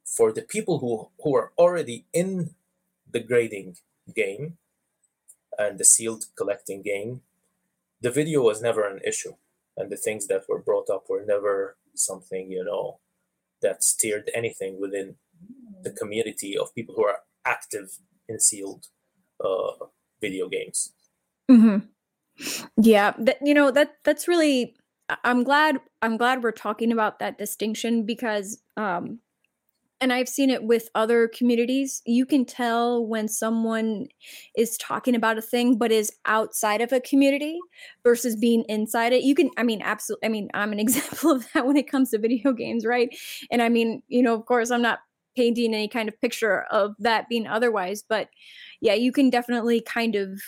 for the people who who are already in the grading game and the sealed collecting game, the video was never an issue, and the things that were brought up were never something you know that steered anything within the community of people who are active in sealed uh, video games. Mm-hmm. Yeah, that you know that that's really. I'm glad. I'm glad we're talking about that distinction because um, and I've seen it with other communities. You can tell when someone is talking about a thing but is outside of a community versus being inside it. You can, I mean, absolutely. I mean, I'm an example of that when it comes to video games, right? And I mean, you know, of course, I'm not painting any kind of picture of that being otherwise, but yeah, you can definitely kind of,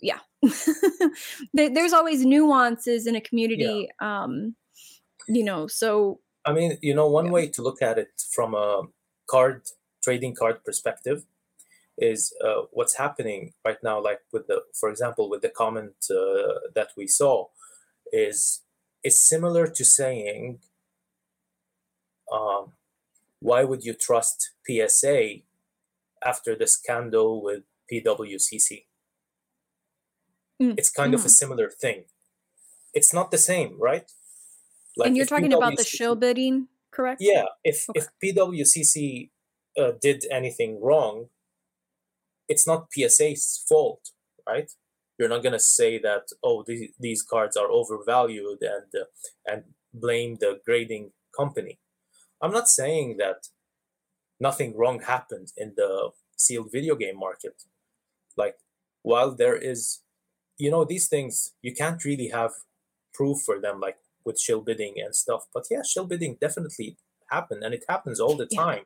yeah. There's always nuances in a community. Yeah. Um, you know, so I mean, you know, one yeah. way to look at it from a card trading card perspective is uh, what's happening right now. Like with the, for example, with the comment uh, that we saw, is is similar to saying, um, why would you trust PSA after the scandal with PWCC? Mm. It's kind mm. of a mm. similar thing. It's not the same, right? Like and you're talking PWCC, about the shill bidding, correct? Yeah. If okay. if PWCC uh, did anything wrong, it's not PSA's fault, right? You're not gonna say that oh these these cards are overvalued and uh, and blame the grading company. I'm not saying that nothing wrong happened in the sealed video game market. Like while there is, you know, these things you can't really have proof for them. Like with shill bidding and stuff. But yeah, shill bidding definitely happened, and it happens all the time.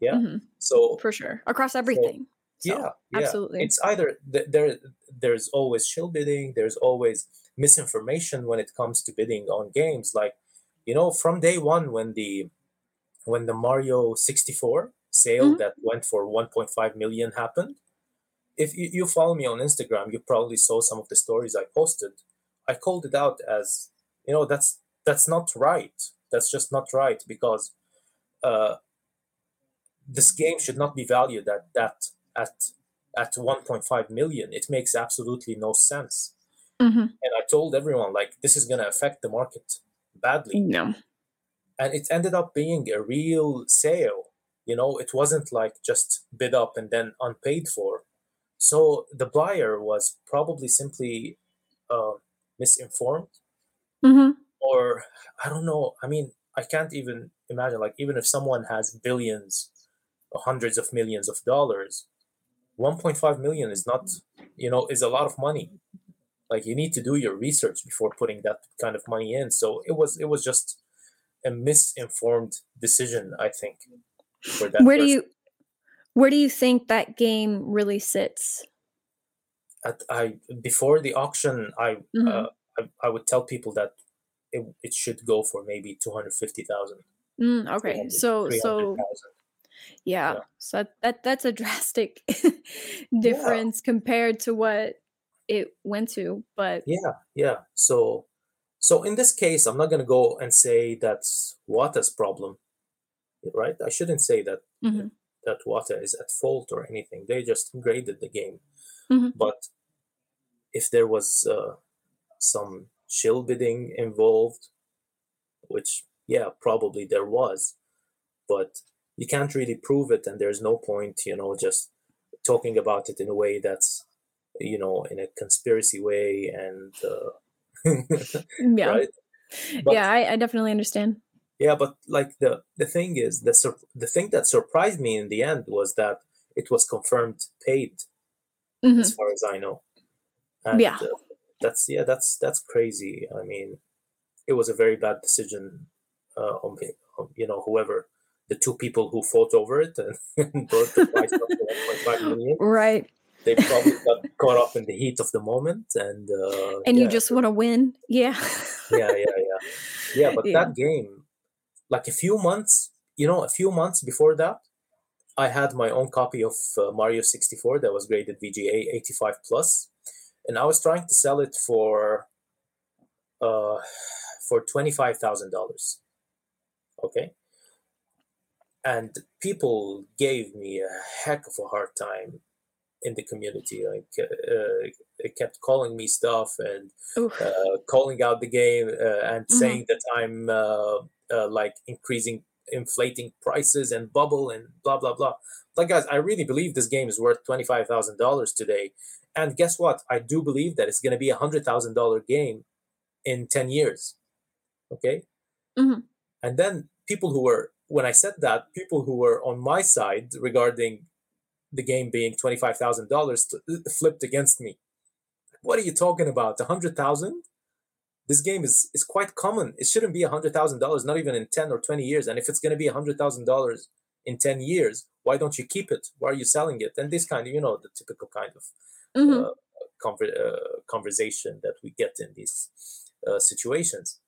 Yeah, yeah. Mm-hmm. so for sure across everything. So, so, yeah, yeah, absolutely. It's either th- there. There's always shill bidding. There's always misinformation when it comes to bidding on games. Like you know, from day one when the when the Mario 64 sale mm-hmm. that went for 1.5 million happened. If you, you follow me on Instagram, you probably saw some of the stories I posted. I called it out as you know that's that's not right. That's just not right because uh, this game should not be valued at that at at 1.5 million. It makes absolutely no sense. Mm-hmm. and i told everyone like this is going to affect the market badly. No. And it ended up being a real sale. You know it wasn't like just bid up and then unpaid for. So the buyer was probably simply uh, misinformed mm-hmm. or I don't know. I mean, I can't even imagine. Like, even if someone has billions, hundreds of millions of dollars, 1.5 million is not, you know, is a lot of money. Like, you need to do your research before putting that kind of money in. So it was, it was just a misinformed decision, I think. For that where person. do you, where do you think that game really sits? At, I before the auction, I mm-hmm. uh, I, I would tell people that it, it should go for maybe 250,000. Mm, okay. So, so yeah. yeah. So that, that's a drastic difference yeah. compared to what it went to, but yeah, yeah. So, so in this case, I'm not going to go and say that's Wata's problem. right? I shouldn't say that Mhm. that Wata is at fault or anything. They just graded the game. Mhm. But if there was uh, some shill bidding involved, which yeah, probably there was, but you can't really prove it, and there's no point, you know, just talking about it in a way that's, you know, in a conspiracy way and. Uh, Yeah. right But- yeah, I, I definitely understand. yeah but like the the thing is the sur- the thing that surprised me in the end was that it was confirmed paid Mhm. as far as i know and Yeah. uh, that's yeah that's that's crazy i mean it was a very bad decision uh, on, on you know whoever the two people who fought over it and brought the price up to 1.5 million Right. they probably got caught up in the heat of the moment and uh, And you just want to win. Yeah. yeah yeah yeah yeah but Yeah. that game like a few months you know a few months before that i had my own copy of uh, mario 64 that was graded vga 85 plus and i was trying to sell it for uh for $25000 okay? And people gave me a heck of a hard time in the community. Like uh, they kept calling me stuff and uh, calling out the game uh, and Mhm. saying that I'm uh, uh, like increasing, inflating prices and bubble and blah blah blah. Like guys, I really believe this game is worth twenty five thousand dollars today, and guess what? I do believe that it's going to be a hundred thousand dollar game in ten years. Okay, Mhm. and then people who were when I said that, people who were on my side regarding the game being twenty five thousand dollars flipped against me. What are you talking about? A hundred thousand? This game is is quite common. It shouldn't be a hundred thousand dollars, not even in ten or twenty years. And if it's going to be a hundred thousand dollars in ten years, why don't you keep it? Why are you selling it? And this kind of, you know, the typical kind of Uh, conver- uh, conversation that we get in these uh, situations.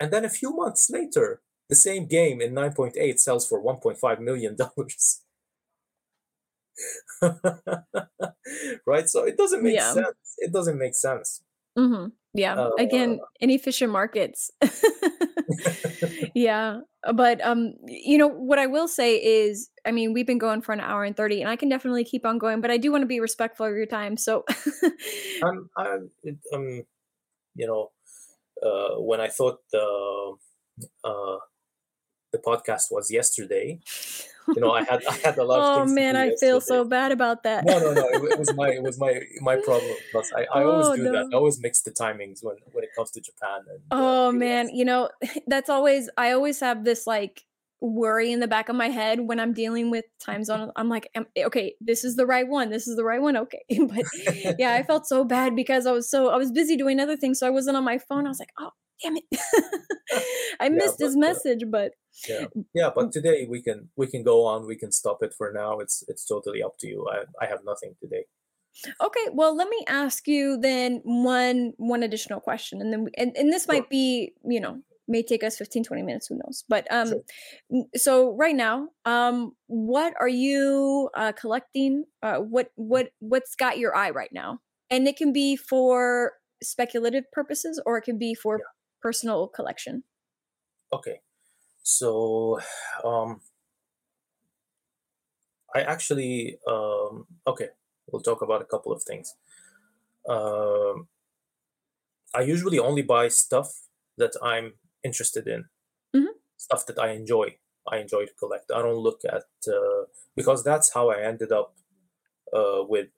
And then a few months later, the same game in 9.8 sells for 1.5 million dollars. right? So it doesn't make Yeah. sense. It doesn't make sense. hmm Yeah. Uh, Again, inefficient markets. yeah. But um, you know, what I will say is, I mean, we've been going for an hour and 30, and I can definitely keep on going, but I do want to be respectful of your time. So I'm, I'm, um, you know, uh, when I thought the uh, the podcast was yesterday, you know, I had I had a lot of Oh man, I feel so bad about that. no, no, no. It, it was my it was my my problem. Plus, I, I always Oh, do that. I always mix the timings when when it comes to Japan. And uh, Oh US. man, you know, that's always I always have this like worry in the back of my head when I'm dealing with time zone. I'm like, am, okay, this is the right one. This is the right one. Okay. but yeah, I felt so bad because I was so I was busy doing other things, so I wasn't on my phone. I was like, oh damn it. I missed his but, uh, message, but yeah, yeah. But today we can we can go on. We can stop it for now. It's it's totally up to you. I I have nothing today. Okay, well, let me ask you then one one additional question, and then we, and, and this Sure. might be you know may take us 15 20 minutes who knows but um Sure. so right now um what are you uh collecting uh what what what's got your eye right now and it can be for speculative purposes or it can be for personal collection Okay, so um, I actually um, okay. We'll talk about a couple of things. Um, I usually only buy stuff that I'm interested in, Mhm. stuff that I enjoy. I enjoy to collect. I don't look at uh, because that's how I ended up uh, with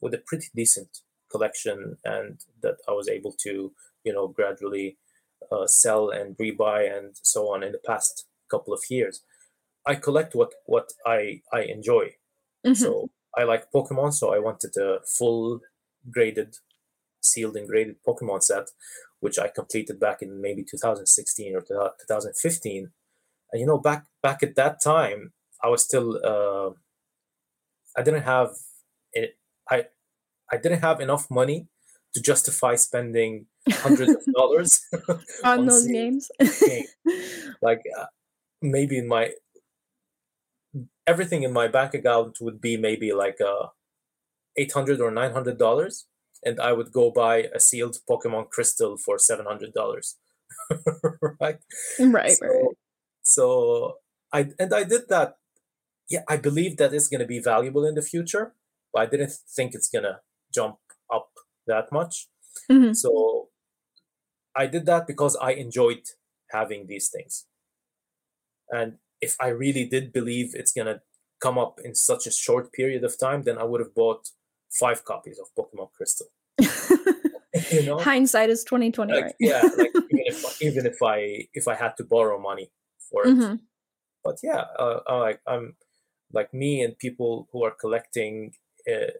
with a pretty decent collection, and that I was able to you know gradually uh, sell and rebuy and so on in the past couple of years. I collect what what I I enjoy. Mhm. So I like Pokemon, so I wanted a full graded, sealed and graded Pokemon set, which I completed back in maybe 2016 or 2015. And you know, back back at that time, I was still uh, I didn't have it. I I didn't have enough money to justify spending hundreds of dollars on on those games game. like uh, maybe in my everything in my bank account would be maybe like uh 800 or 900 dollars and i would go buy a sealed pokemon crystal for 700 dollars right right so, right so I and I did that. Yeah, I believe that it's going to be valuable in the future, but I didn't think it's going to jump up that much. Mm-hmm. So I did that because I enjoyed having these things. And if I really did believe it's going to come up in such a short period of time, then I would have bought five copies of Pokemon Crystal. you know, hindsight is twenty twenty. Like, right? yeah, like even if even if I if I had to borrow money for it, mm-hmm. but yeah, uh, I, like I'm like me and people who are collecting, uh,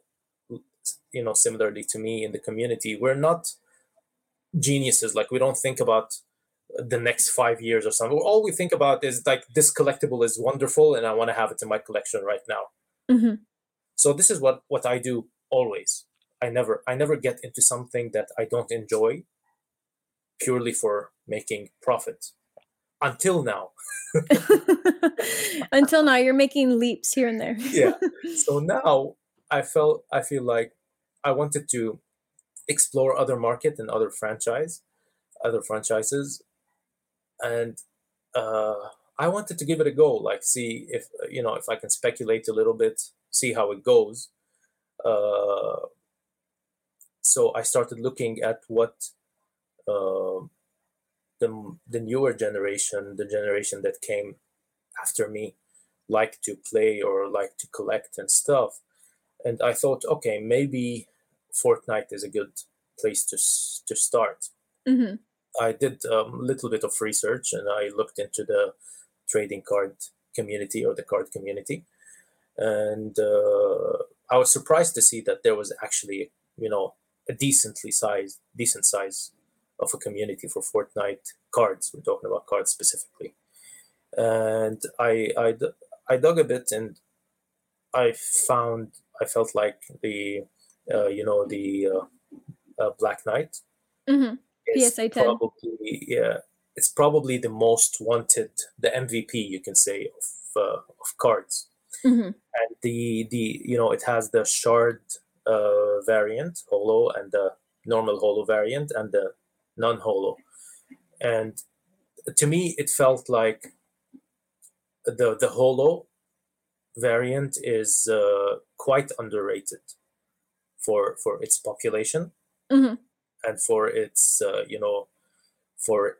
you know, similarly to me in the community, we're not geniuses. Like we don't think about the next five years or something. All we think about is like this collectible is wonderful and I want to have it in my collection right now. Mm-hmm. So this is what what I do always. I never I never get into something that I don't enjoy purely for making profit. Until now. Until now, you're making leaps here and there. yeah. So now I felt I feel like I wanted to explore other market and other franchise, other franchises, and uh, I wanted to give it a go. Like, see if you know if I can speculate a little bit, see how it goes. Uh, so I started looking at what uh, the the newer generation, the generation that came after me, like to play or like to collect and stuff. And I thought, okay, maybe Fortnite is a good place to to start. Mm-hmm. I did a um, little bit of research and I looked into the trading card community or the card community, and uh, I was surprised to see that there was actually, you know, a decently sized, decent size of a community for Fortnite cards. We're talking about cards specifically, and I I, I dug a bit and I found I felt like the uh, you know the uh, uh, Black Knight. Mm-hmm. PSA 10. Probably, yeah, it's probably the most wanted, the MVP you can say of uh, of cards. Mm-hmm. And the the you know it has the shard uh, variant holo and the normal holo variant and the non holo, and to me it felt like the the holo variant is uh, quite underrated for for its population. Mm-hmm. and for its uh, you know for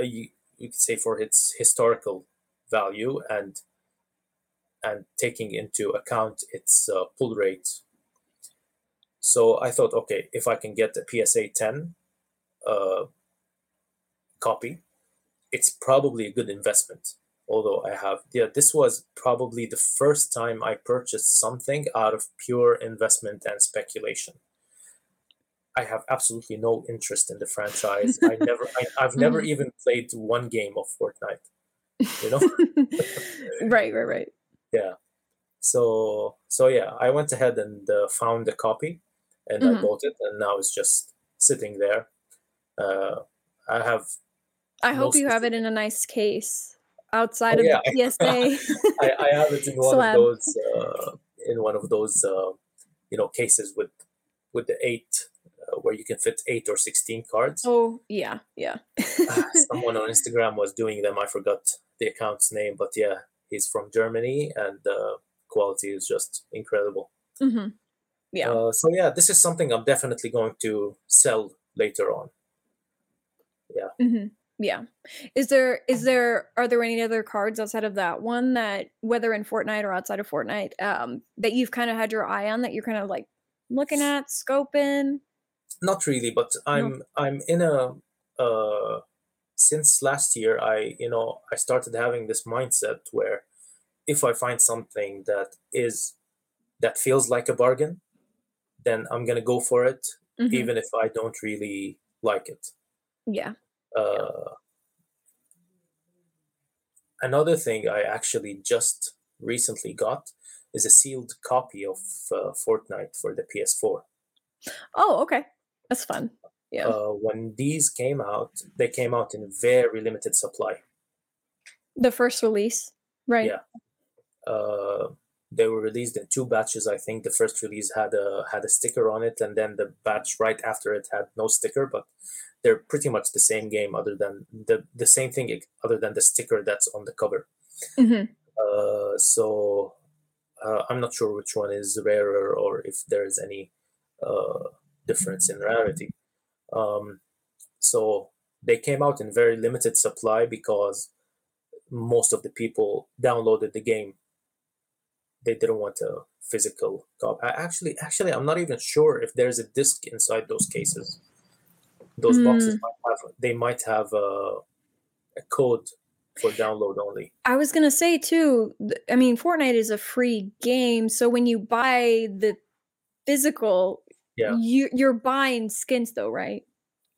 uh, you, you could say for its historical value and and taking into account its uh, pull rate. So i thought okay if i can get a psa 10 uh, copy it's probably a good investment although I have, yeah, this was probably the first time I purchased something out of pure investment and speculation. I have absolutely no interest in the franchise. I never, I, have never mm. even played one game of Fortnite. You know, right, right, right. Yeah. So, so yeah, I went ahead and uh, found a copy, and mm-hmm. I bought it, and now it's just sitting there. Uh, I have. I hope you have it in a nice case outside oh, yeah. of the PSA. I, I, have it in one slab. of those uh, in one of those uh, you know cases with with the eight uh, where you can fit eight or sixteen cards. Oh yeah, yeah. Ah, someone on Instagram was doing them. I forgot the account's name, but yeah, he's from Germany, and the quality is just incredible. Mm-hmm. Yeah. Uh, so yeah, this is something I'm definitely going to sell later on. Yeah. Mm-hmm. Yeah. Is there is there are there any other cards outside of that one that whether in Fortnite or outside of Fortnite um that you've kind of had your eye on that you're kind of like looking at, scoping? Not really, but I'm no. I'm in a uh since last year I you know I started having this mindset where if I find something that is that feels like a bargain, then I'm gonna go for it, mm-hmm. even if I don't really like it. Yeah. Uh, another thing I actually just recently got is a sealed copy of uh, Fortnite for the PS4. Oh, okay, that's fun. Yeah. Uh, when these came out, they came out in very limited supply. The first release, right? Yeah. Uh, they were released in two batches. I think the first release had a had a sticker on it, and then the batch right after it had no sticker. But they're pretty much the same game other than the the same thing other than the sticker that's on the cover Mm-hmm. Uh, so uh, I'm not sure which one is rarer or if there is any uh, difference in rarity. Um, so they came out in very limited supply because most of the people downloaded the game. They didn't want a physical copy. Actually, actually, I'm not even sure if there's a disc inside those cases. Those mm. boxes might have, they might have a, a code for download only. I was gonna say too. I mean, Fortnite is a free game, so when you buy the physical, yeah, you you're buying skins though, right?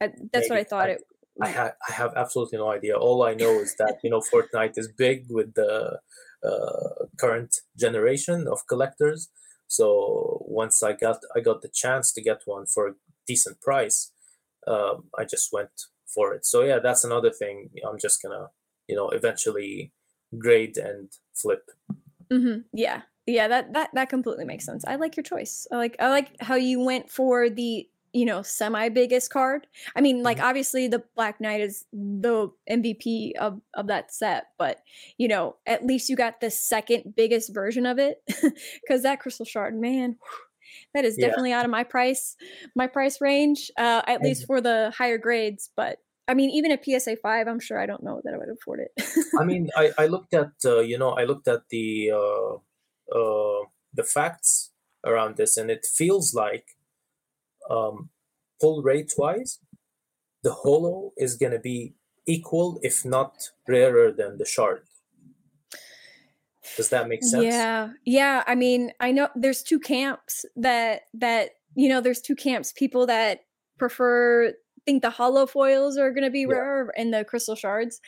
That's Maybe. what I thought I, it. I have I have absolutely no idea. All I know is that you know Fortnite is big with the uh, current generation of collectors. So once I got I got the chance to get one for a decent price, um, I just went for it. So yeah, that's another thing. I'm just gonna you know eventually grade and flip. Mm-hmm. Yeah, yeah. That that that completely makes sense. I like your choice. I like I like how you went for the you know semi biggest card i mean like mm-hmm. obviously the black knight is the mvp of of that set but you know at least you got the second biggest version of it because that crystal shard man that is definitely yeah. out of my price my price range uh at least for the higher grades but i mean even a psa 5 i'm sure i don't know that i would afford it i mean i i looked at uh, you know i looked at the uh uh the facts around this and it feels like um, pull rate wise, the holo is going to be equal, if not rarer than the shard. Does that make sense? Yeah. Yeah. I mean, I know there's two camps that, that, you know, there's two camps people that prefer think the holo foils are going to be yeah. rare and the crystal shards.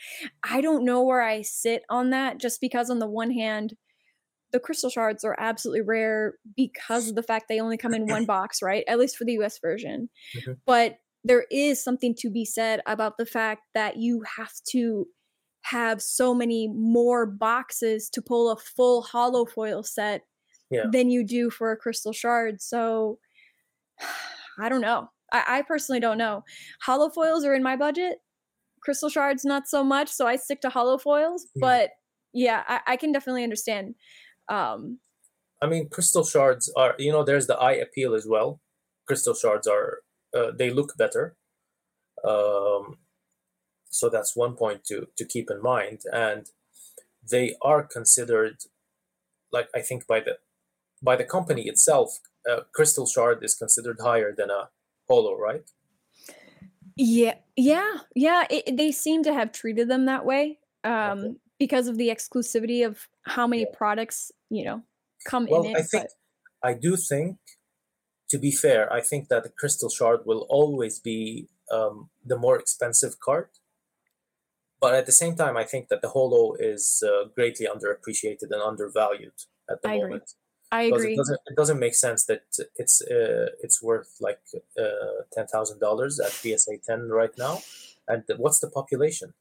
I don't know where I sit on that just because on the one hand the crystal shards are absolutely rare because of the fact they only come in one box, right? At least for the US version. Mm-hmm. But there is something to be said about the fact that you have to have so many more boxes to pull a full holo foil set yeah. than you do for a crystal shard. So I don't know. I, I personally don't know. Holo foils are in my budget. Crystal shards not so much, so I stick to holo foils. Mm. But yeah, I, I can definitely understand um, I mean, crystal shards are you know there's the eye appeal as well. Crystal shards are uh, they look better, um, so that's one point to to keep in mind, and they are considered like I think by the by the company itself, uh, crystal shard is considered higher than a holo, right? Yeah, yeah, yeah. It, they seem to have treated them that way um, okay. because of the exclusivity of how many yeah. products you know come well, in it. I think but... I do think, to be fair, I think that the crystal shard will always be um, the more expensive card. But at the same time, I think that the holo is uh, greatly underappreciated and undervalued at the I moment. Agree. I agree. It doesn't, it doesn't make sense that it's uh, it's worth like uh, ten thousand dollars at PSA ten right now. And what's the population?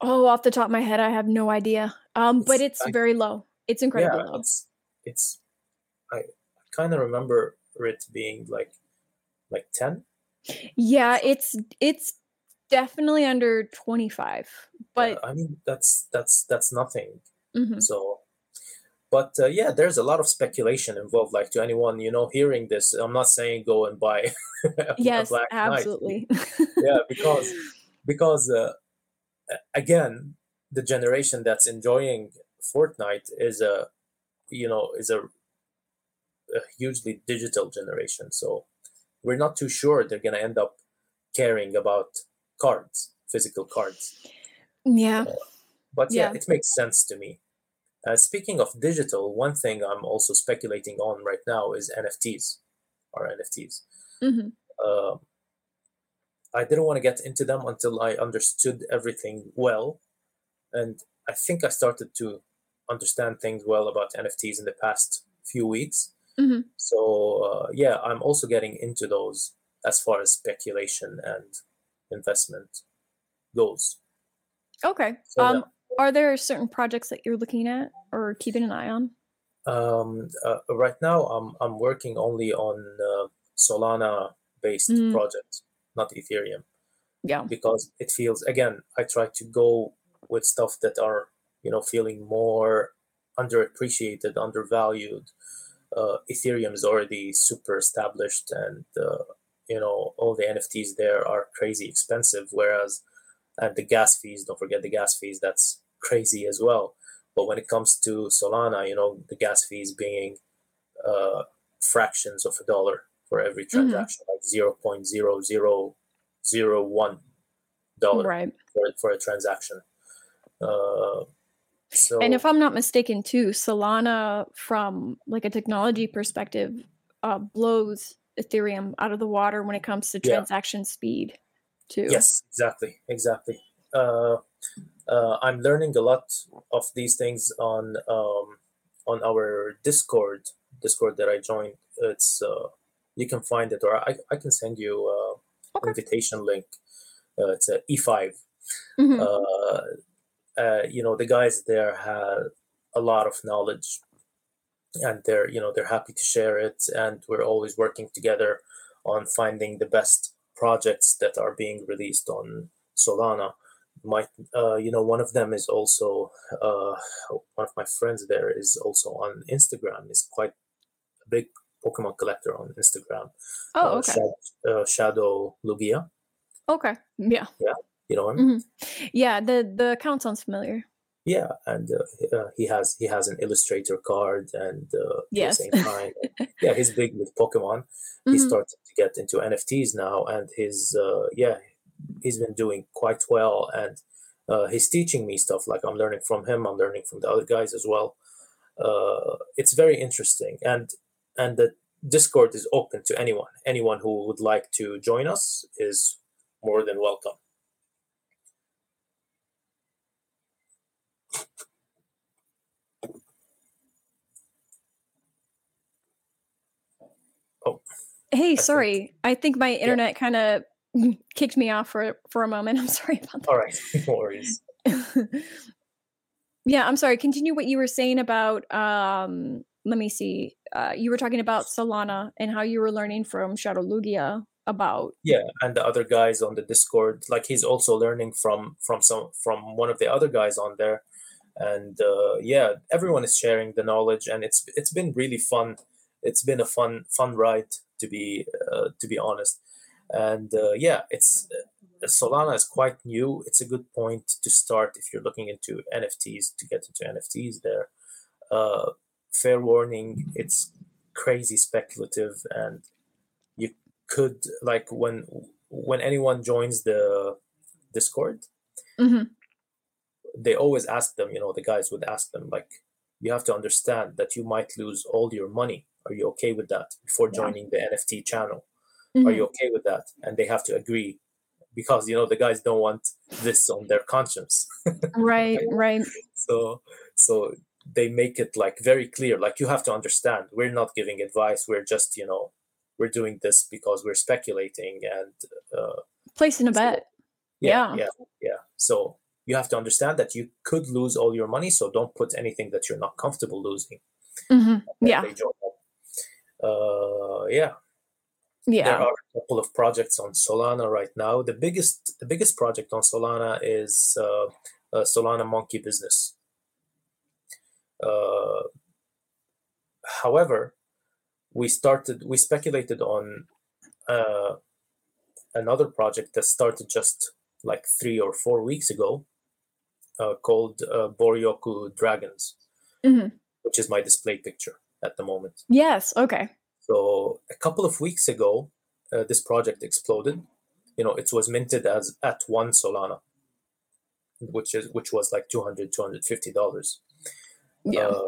Oh, off the top of my head, I have no idea. Um, it's, but it's I, very low. It's incredible. Yeah, it's it's. I kind of remember it being like like ten. Yeah, it's it's definitely under twenty five. But yeah, I mean, that's that's that's nothing. Mm-hmm. So but uh, yeah there's a lot of speculation involved like to anyone you know hearing this i'm not saying go and buy yes absolutely yeah because because uh, again the generation that's enjoying Fortnite is a you know is a, a hugely digital generation. So we're not too sure they're gonna end up caring about cards, physical cards. Yeah. Uh, but yeah, yeah, it makes sense to me. Uh, speaking of digital, one thing I'm also speculating on right now is NFTs or NFTs. Mm-hmm. Uh, I didn't want to get into them until I understood everything well. And I think I started to understand things well about NFTs in the past few weeks. Mm-hmm. So uh, yeah, I'm also getting into those as far as speculation and investment goes. Okay. So, um, yeah. Are there certain projects that you're looking at or keeping an eye on? Um, uh, right now, I'm I'm working only on uh, Solana based mm. projects, not Ethereum. Yeah. Because it feels again, I try to go with stuff that are you know feeling more underappreciated, undervalued. Uh, Ethereum is already super established, and uh, you know all the NFTs there are crazy expensive. Whereas, and the gas fees, don't forget the gas fees. That's crazy as well. But when it comes to Solana, you know the gas fees being uh, fractions of a dollar for every mm-hmm. transaction, mm-hmm. like zero point zero zero zero one dollar right. for for a transaction. So, and if I'm not mistaken, too, Solana, from like a technology perspective, uh, blows Ethereum out of the water when it comes to transaction yeah. speed, too. Yes, exactly, exactly. Uh, uh, I'm learning a lot of these things on um, on our Discord. Discord that I joined. It's uh, you can find it, or I, I can send you uh, okay. invitation link. Uh, it's a E5. Mm-hmm. Uh, you know the guys there have a lot of knowledge and they're you know they're happy to share it. And we're always working together on finding the best projects that are being released on solana. My uh, you know one of them is also uh, one of my friends there is also on instagram. Is quite a big pokemon collector on instagram. Oh uh, okay. Uh, shadow lugia. Okay. Yeah. Yeah you know him? Mm-hmm. Yeah, the the account sounds familiar. Yeah, and uh, uh, he has he has an illustrator card, and uh, yes. the same time, yeah, he's big with Pokemon. Mm-hmm. He started to get into NFTs now, and his uh, yeah, he's been doing quite well, and uh, he's teaching me stuff. Like I'm learning from him, I'm learning from the other guys as well. Uh, it's very interesting, and and the Discord is open to anyone. Anyone who would like to join us is more than welcome. Hey, sorry. I think my internet kind of kicked me off for for a moment. I'm sorry about that. All right, no worries. yeah, I'm sorry. Continue what you were saying about. Um, let me see. Uh, you were talking about Solana and how you were learning from Shadow Lugia about. Yeah, and the other guys on the Discord. Like he's also learning from from some from one of the other guys on there, and uh, yeah, everyone is sharing the knowledge, and it's it's been really fun. It's been a fun fun ride to be uh, to be honest. And uh, yeah, it's uh, Solana is quite new. It's a good point to start if you're looking into NFTs to get into NFTs there. Uh, fair warning, it's crazy speculative, and you could like when when anyone joins the Discord, mm-hmm. they always ask them. You know, the guys would ask them like, you have to understand that you might lose all your money are you okay with that? Before joining yeah. the NFT channel, mm-hmm. are you mm-hmm. okay with that? And they have to agree because you know the guys don't want this on their conscience. right, right. So so they make it like very clear. Like you have to understand, we're not giving advice. We're just you know we're doing this because we're speculating and uh, placing a bet. Yeah, yeah, yeah, yeah. So you have to understand that you could lose all your money. So don't put anything that you're not comfortable losing. Mm-hmm. Yeah uh, yeah. Yeah. there are a couple of projects on solana right now. The biggest the biggest project on solana is uh, uh, solana monkey business. Uh, however we started we speculated on uh, another project that started just like three or four weeks ago uh, called uh, boryoku dragons mm-hmm. which is my display picture at the moment. Yes. Okay. So a couple of weeks ago, uh, this project exploded. You know, it was minted as at one Solana, which is which was like 200 250 dollars. Yeah. Uh,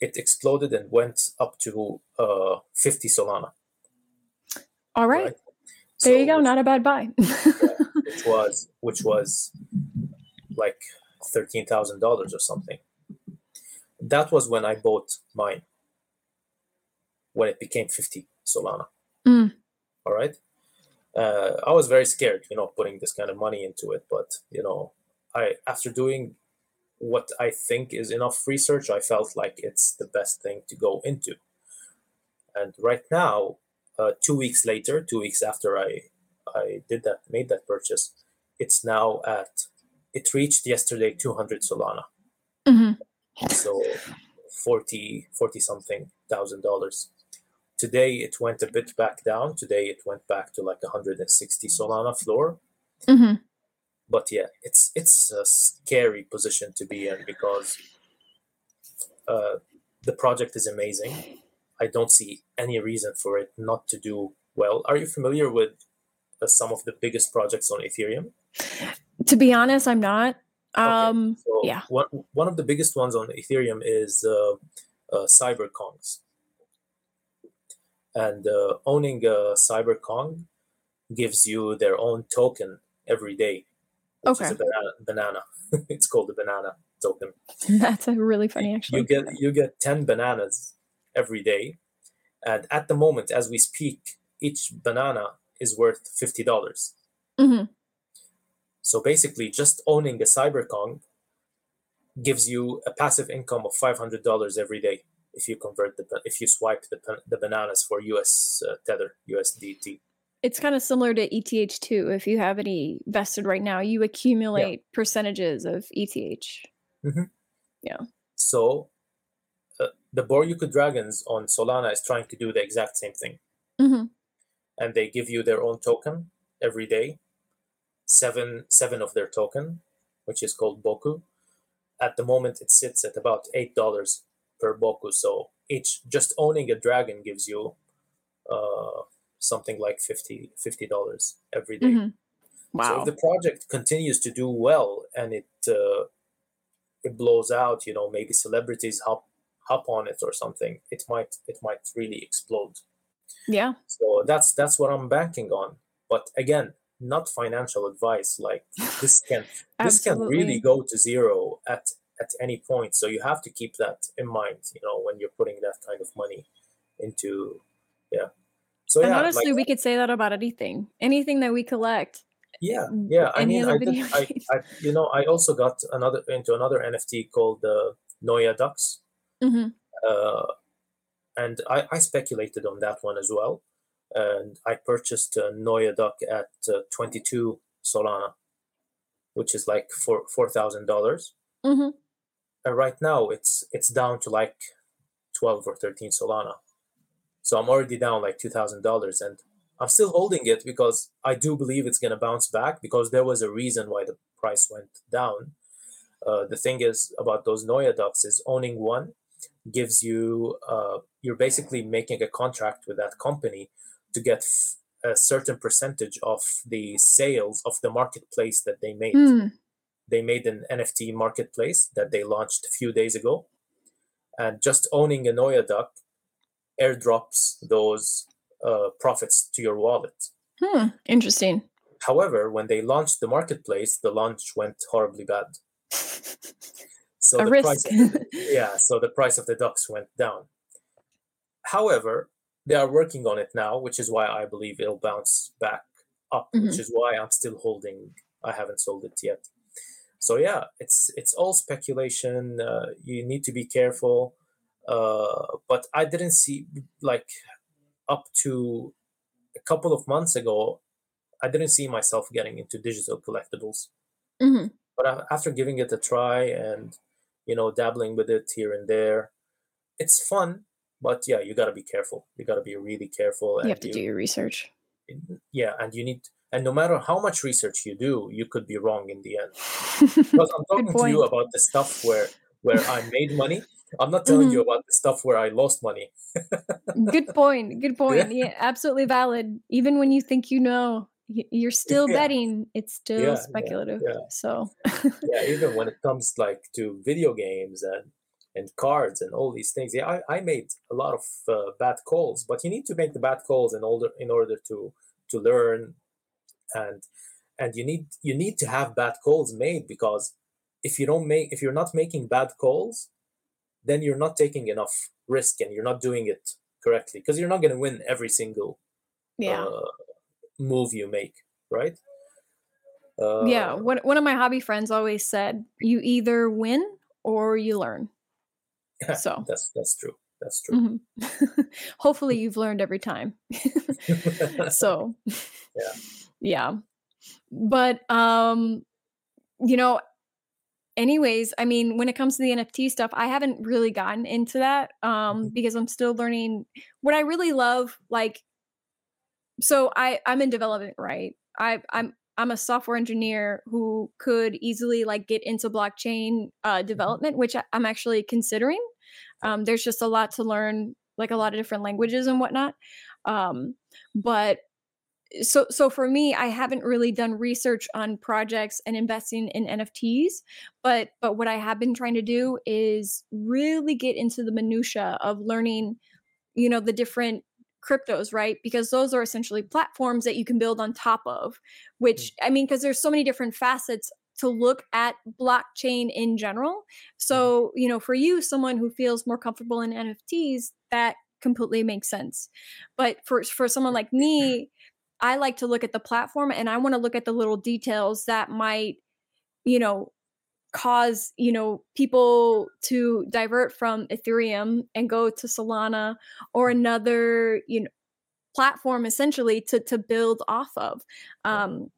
it exploded and went up to uh, 50 Solana. All right. right? There so, you go. Not a bad buy. yeah, which was which was like thirteen thousand dollars or something. That was when I bought mine when it became 50 Solana. Mm. All right. Uh, I was very scared, you know, putting this kind of money into it. But, you know, I, after doing what I think is enough research, I felt like it's the best thing to go into. And right now, uh, two weeks later, two weeks after I, I did that, made that purchase, it's now at, it reached yesterday 200 Solana. Mm-hmm. So 40, 40 something thousand dollars. Today it went a bit back down. Today it went back to like 160 Solana floor. Mm-hmm. But yeah, it's it's a scary position to be in because uh, the project is amazing. I don't see any reason for it not to do well. Are you familiar with uh, some of the biggest projects on Ethereum? To be honest, I'm not. Um, okay. so yeah. One, one of the biggest ones on Ethereum is uh, uh. And uh, owning a CyberKong gives you their own token every day, which okay. is a banana. banana. it's called a banana token. That's a really funny actually. You get you get 10 bananas every day. And at the moment, as we speak, each banana is worth 50. dollars mm-hmm. So basically, just owning a CyberKong gives you a passive income of $500 every day if you convert the if you swipe the, the bananas for US uh, tether USDT. It's kind of similar to ETH too. If you have any vested right now, you accumulate yeah. percentages of ETH. Mm-hmm. Yeah. So uh, the Boryoku Dragons on Solana is trying to do the exact same thing. Mm-hmm. And they give you their own token every day, seven seven of their token, which is called Boku. At the moment, it sits at about eight dollars per Boku. So each just owning a dragon gives you uh, something like 50 dollars every day. Mm-hmm. Wow! So if the project continues to do well and it uh, it blows out, you know, maybe celebrities hop hop on it or something, it might it might really explode. Yeah. So that's that's what I'm banking on. But again, not financial advice. Like this can this can really go to zero at at any point. So you have to keep that in mind, you know, when you're putting that kind of money into yeah. So and yeah, honestly, like, we could say that about anything, anything that we collect. Yeah, yeah. I mean, I, did, I, I, you know, I also got another into another NFT called the uh, Noya Ducks, mm-hmm. uh, and I, I speculated on that one as well, and I purchased a Noya Duck at uh, twenty two Solana, which is like four four thousand dollars. Mm-hmm. And right now, it's it's down to like twelve or thirteen Solana, so I'm already down like two thousand dollars, and I'm still holding it because I do believe it's going to bounce back because there was a reason why the price went down. Uh, the thing is about those Noya ducks is owning one gives you uh, you're basically making a contract with that company to get a certain percentage of the sales of the marketplace that they made. Mm. They made an NFT marketplace that they launched a few days ago, and just owning a Noya duck airdrops those uh, profits to your wallet. Hmm, interesting. However, when they launched the marketplace, the launch went horribly bad. So a the risk. price, the, yeah, so the price of the ducks went down. However, they are working on it now, which is why I believe it'll bounce back up, mm-hmm. which is why I'm still holding. I haven't sold it yet. So yeah, it's it's all speculation. Uh, you need to be careful. Uh, but I didn't see like up to a couple of months ago, I didn't see myself getting into digital collectibles. Mm-hmm. But after giving it a try and you know dabbling with it here and there, it's fun. But yeah, you got to be careful. You got to be really careful. You have to you, do your research. Yeah, and you need, and no matter how much research you do, you could be wrong in the end. because I'm talking to you about the stuff where where I made money I'm not telling mm-hmm. you about the stuff where I lost money. Good point. Good point. Yeah. yeah. absolutely valid. Even when you think you know, you're still yeah. betting. It's still yeah, speculative. So yeah, even when it comes like to video games and and cards and all these things, yeah, I, I made a lot of uh, bad calls, but you need to make the bad calls in order in order to to learn and and you need you need to have bad calls made because if you don't make if you're not making bad calls then you're not taking enough risk and you're not doing it correctly because you're not going to win every single yeah. uh, move you make, right? Uh, yeah, one one of my hobby friends always said, "You either win or you learn." Yeah, so that's that's true. That's true. Mm-hmm. Hopefully, you've learned every time. so, yeah, yeah, but um, you know, anyways, I mean, when it comes to the NFT stuff, I haven't really gotten into that um, mm-hmm. because I'm still learning. What I really love, like, so I I'm in development, right? I I'm I'm a software engineer who could easily like get into blockchain uh, mm-hmm. development, which I'm actually considering. Um, there's just a lot to learn, like a lot of different languages and whatnot. Um, but so so for me i haven't really done research on projects and investing in nfts but but what i have been trying to do is really get into the minutia of learning you know the different cryptos right because those are essentially platforms that you can build on top of which mm. i mean because there's so many different facets to look at blockchain in general mm-hmm. so you know for you someone who feels more comfortable in nfts that completely makes sense but for for someone like me I like to look at the platform and I want to look at the little details that might, you know, cause, you know, people to divert from Ethereum and go to Solana or another, you know, platform essentially to to build off of. Um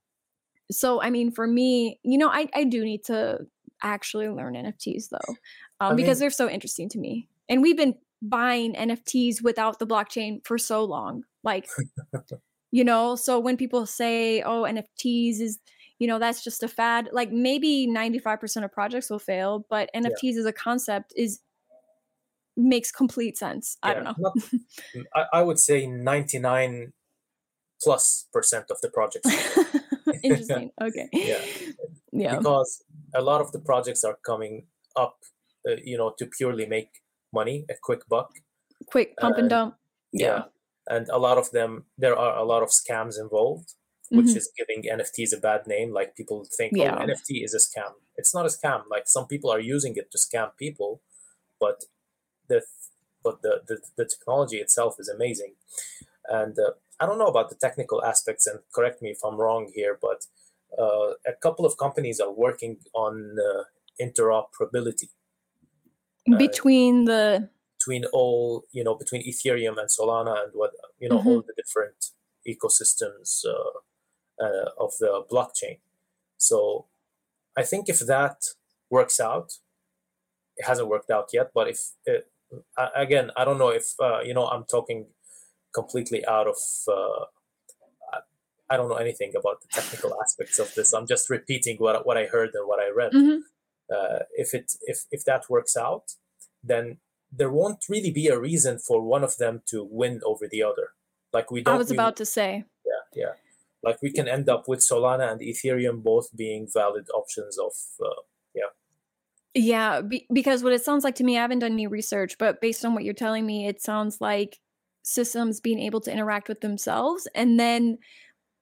so I mean for me, you know, I I do need to actually learn NFTs though. Um, because they're so interesting to me. And we've been buying NFTs without the blockchain for so long. Like you know so when people say oh nfts is you know that's just a fad like maybe 95% of projects will fail but nfts yeah. as a concept is makes complete sense yeah, i don't know. not, I, I, would say 99 plus percent of the projects interesting okay. Yeah yeah. because a lot of the projects are coming up uh, you know to purely make money a quick buck. Quick pump uh, and dump yeah and a lot of them there are a lot of scams involved which mm-hmm. is giving nfts a bad name. Like people think oh, yeah. oh nft is a scam. It's not a scam. Like some people are using it to scam people but the but the the, the technology itself is amazing. And uh, i don't know about the technical aspects and correct me if i'm wrong here but uh, a couple of companies are working on uh, interoperability. Between the between all you know between ethereum and solana and what you know mm-hmm. all the different ecosystems uh, uh, of the blockchain so i think if that works out it hasn't worked out yet but if it, again i don't know if uh, you know i'm talking completely out of uh, I don't know anything about the technical aspects of this. I'm just repeating what what I heard and what I read. Mm-hmm. Uh, if it if if that works out, then there won't really be a reason for one of them to win over the other. Like we don't. I was about to say. Yeah, yeah. Like we can end up with Solana and Ethereum both being valid options of. Uh, yeah. Yeah, be- because what it sounds like to me, I haven't done any research, but based on what you're telling me, it sounds like systems being able to interact with themselves, and then,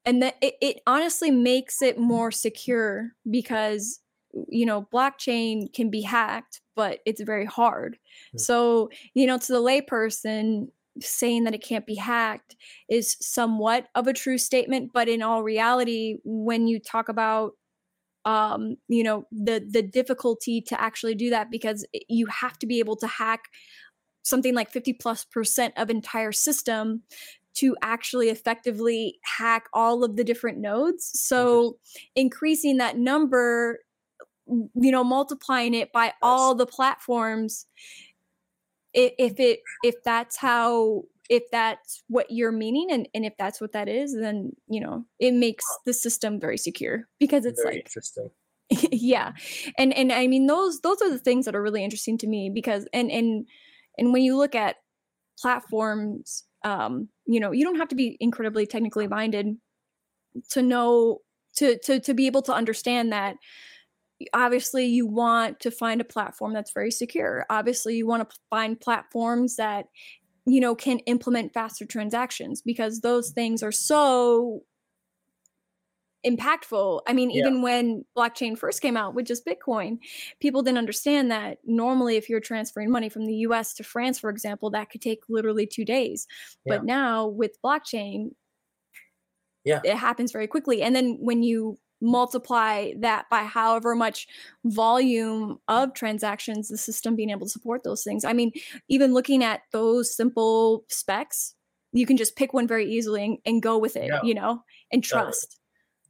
and that it, it honestly makes it more secure because you know blockchain can be hacked but it's very hard. Mm-hmm. so you know to the layperson saying that it can't be hacked is somewhat of a true statement but in all reality when you talk about um you know the the difficulty to actually do that because you have to be able to hack something like 50 plus percent of entire system to actually effectively hack all of the different nodes. So increasing that number you know multiplying it by all the platforms if it if that's how if that's what you're meaning and, and if that's what that is then you know it makes the system very secure because it's very like interesting. Yeah. And and i mean those those are the things that are really interesting to me because and and and when you look at platforms um you know you don't have to be incredibly technically minded to know to to to be able to understand that obviously you want to find a platform that's very secure. Obviously you want to find platforms that you know can implement faster transactions because those things are so impactful. I mean even yeah. when blockchain first came out with just bitcoin people didn't understand that normally if you're transferring money from the us to france for example that could take literally two days. Yeah. but now with blockchain yeah. it happens very quickly. And then when you multiply that by however much volume of transactions the system being able to support those things. I mean, even looking at those simple specs, you can just pick one very easily and, and go with it, yeah. you know, and trust uh,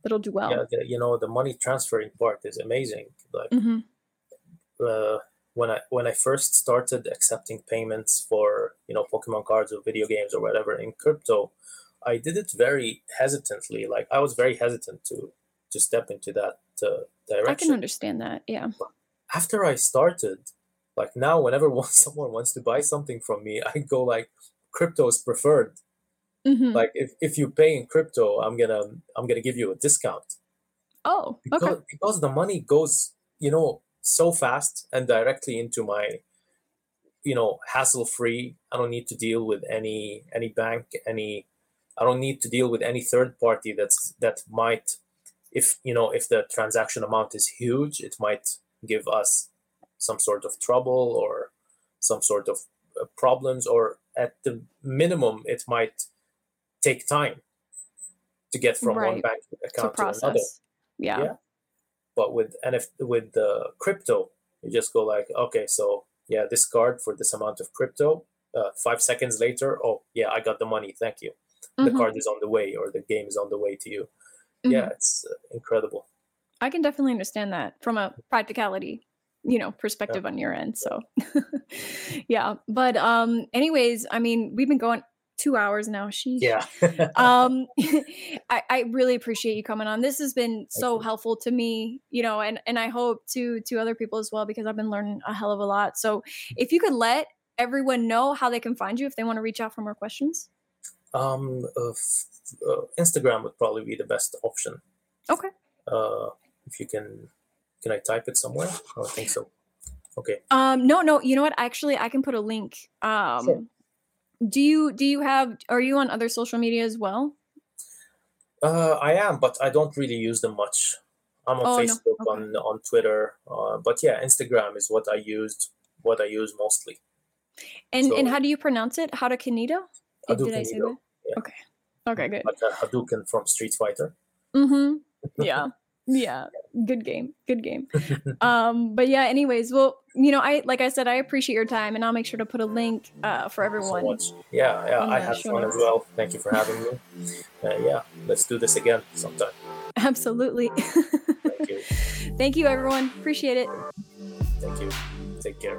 that it'll do well. Yeah, the, you know, the money transferring part is amazing. Like, mm-hmm. uh, when I when I first started accepting payments for you know Pokemon cards or video games or whatever in crypto, I did it very hesitantly. Like I was very hesitant to to step into that uh, direction. I can understand that. Yeah. After I started, like now, whenever someone wants to buy something from me, I go like, crypto is preferred. Mm-hmm. Like if, if you pay in crypto, I'm gonna I'm gonna give you a discount. Oh, because, okay. Because the money goes, you know, so fast and directly into my, you know, hassle free. I don't need to deal with any any bank, any. I don't need to deal with any third party that's that might, if you know, if the transaction amount is huge, it might give us some sort of trouble or some sort of uh, problems, or at the minimum, it might take time to get from right. one bank account to, to another. Yeah. yeah. But with NF with the crypto, you just go like, okay, so yeah, this card for this amount of crypto. Uh, five seconds later, oh yeah, I got the money. Thank you. Mm-hmm. The card is on the way, or the game is on the way to you. Mm-hmm. Yeah, it's uh, incredible. I can definitely understand that from a practicality you know perspective yeah. on your end so. Yeah. But um anyways i mean we've been going two hours now. She yeah. Um I, I really appreciate you coming on. This has been so helpful to me you know and and i hope to to other people as well because i've been learning a hell of a lot. So if you could let everyone know how they can find you if they want to reach out for more questions um uh, uh, instagram would probably be the best option okay uh if you can can I type it somewhere? I think so. Okay. Um, no, no. You know what? Actually, I can put a link. Um, sure. do you do you have? Are you on other social media as well? Uh, I am, but I don't really use them much. I'm on oh, Facebook, no. okay. on on Twitter, uh, but yeah, Instagram is what I used, what I use mostly. And so, and how do you pronounce it? How to Kanito? Did, did I say that? Yeah. Okay. Okay, good. Like Hadouken from Street Fighter. Mm-hmm. Yeah. Yeah. Good game. Good game. Um but yeah anyways well you know i like i said i appreciate your time and i'll make sure to put a link uh for everyone so yeah yeah i had fun notes. as well. Thank you for having me. Uh, yeah let's do this again sometime. Absolutely. Thank you. Thank you everyone. Appreciate it. Thank you. Take care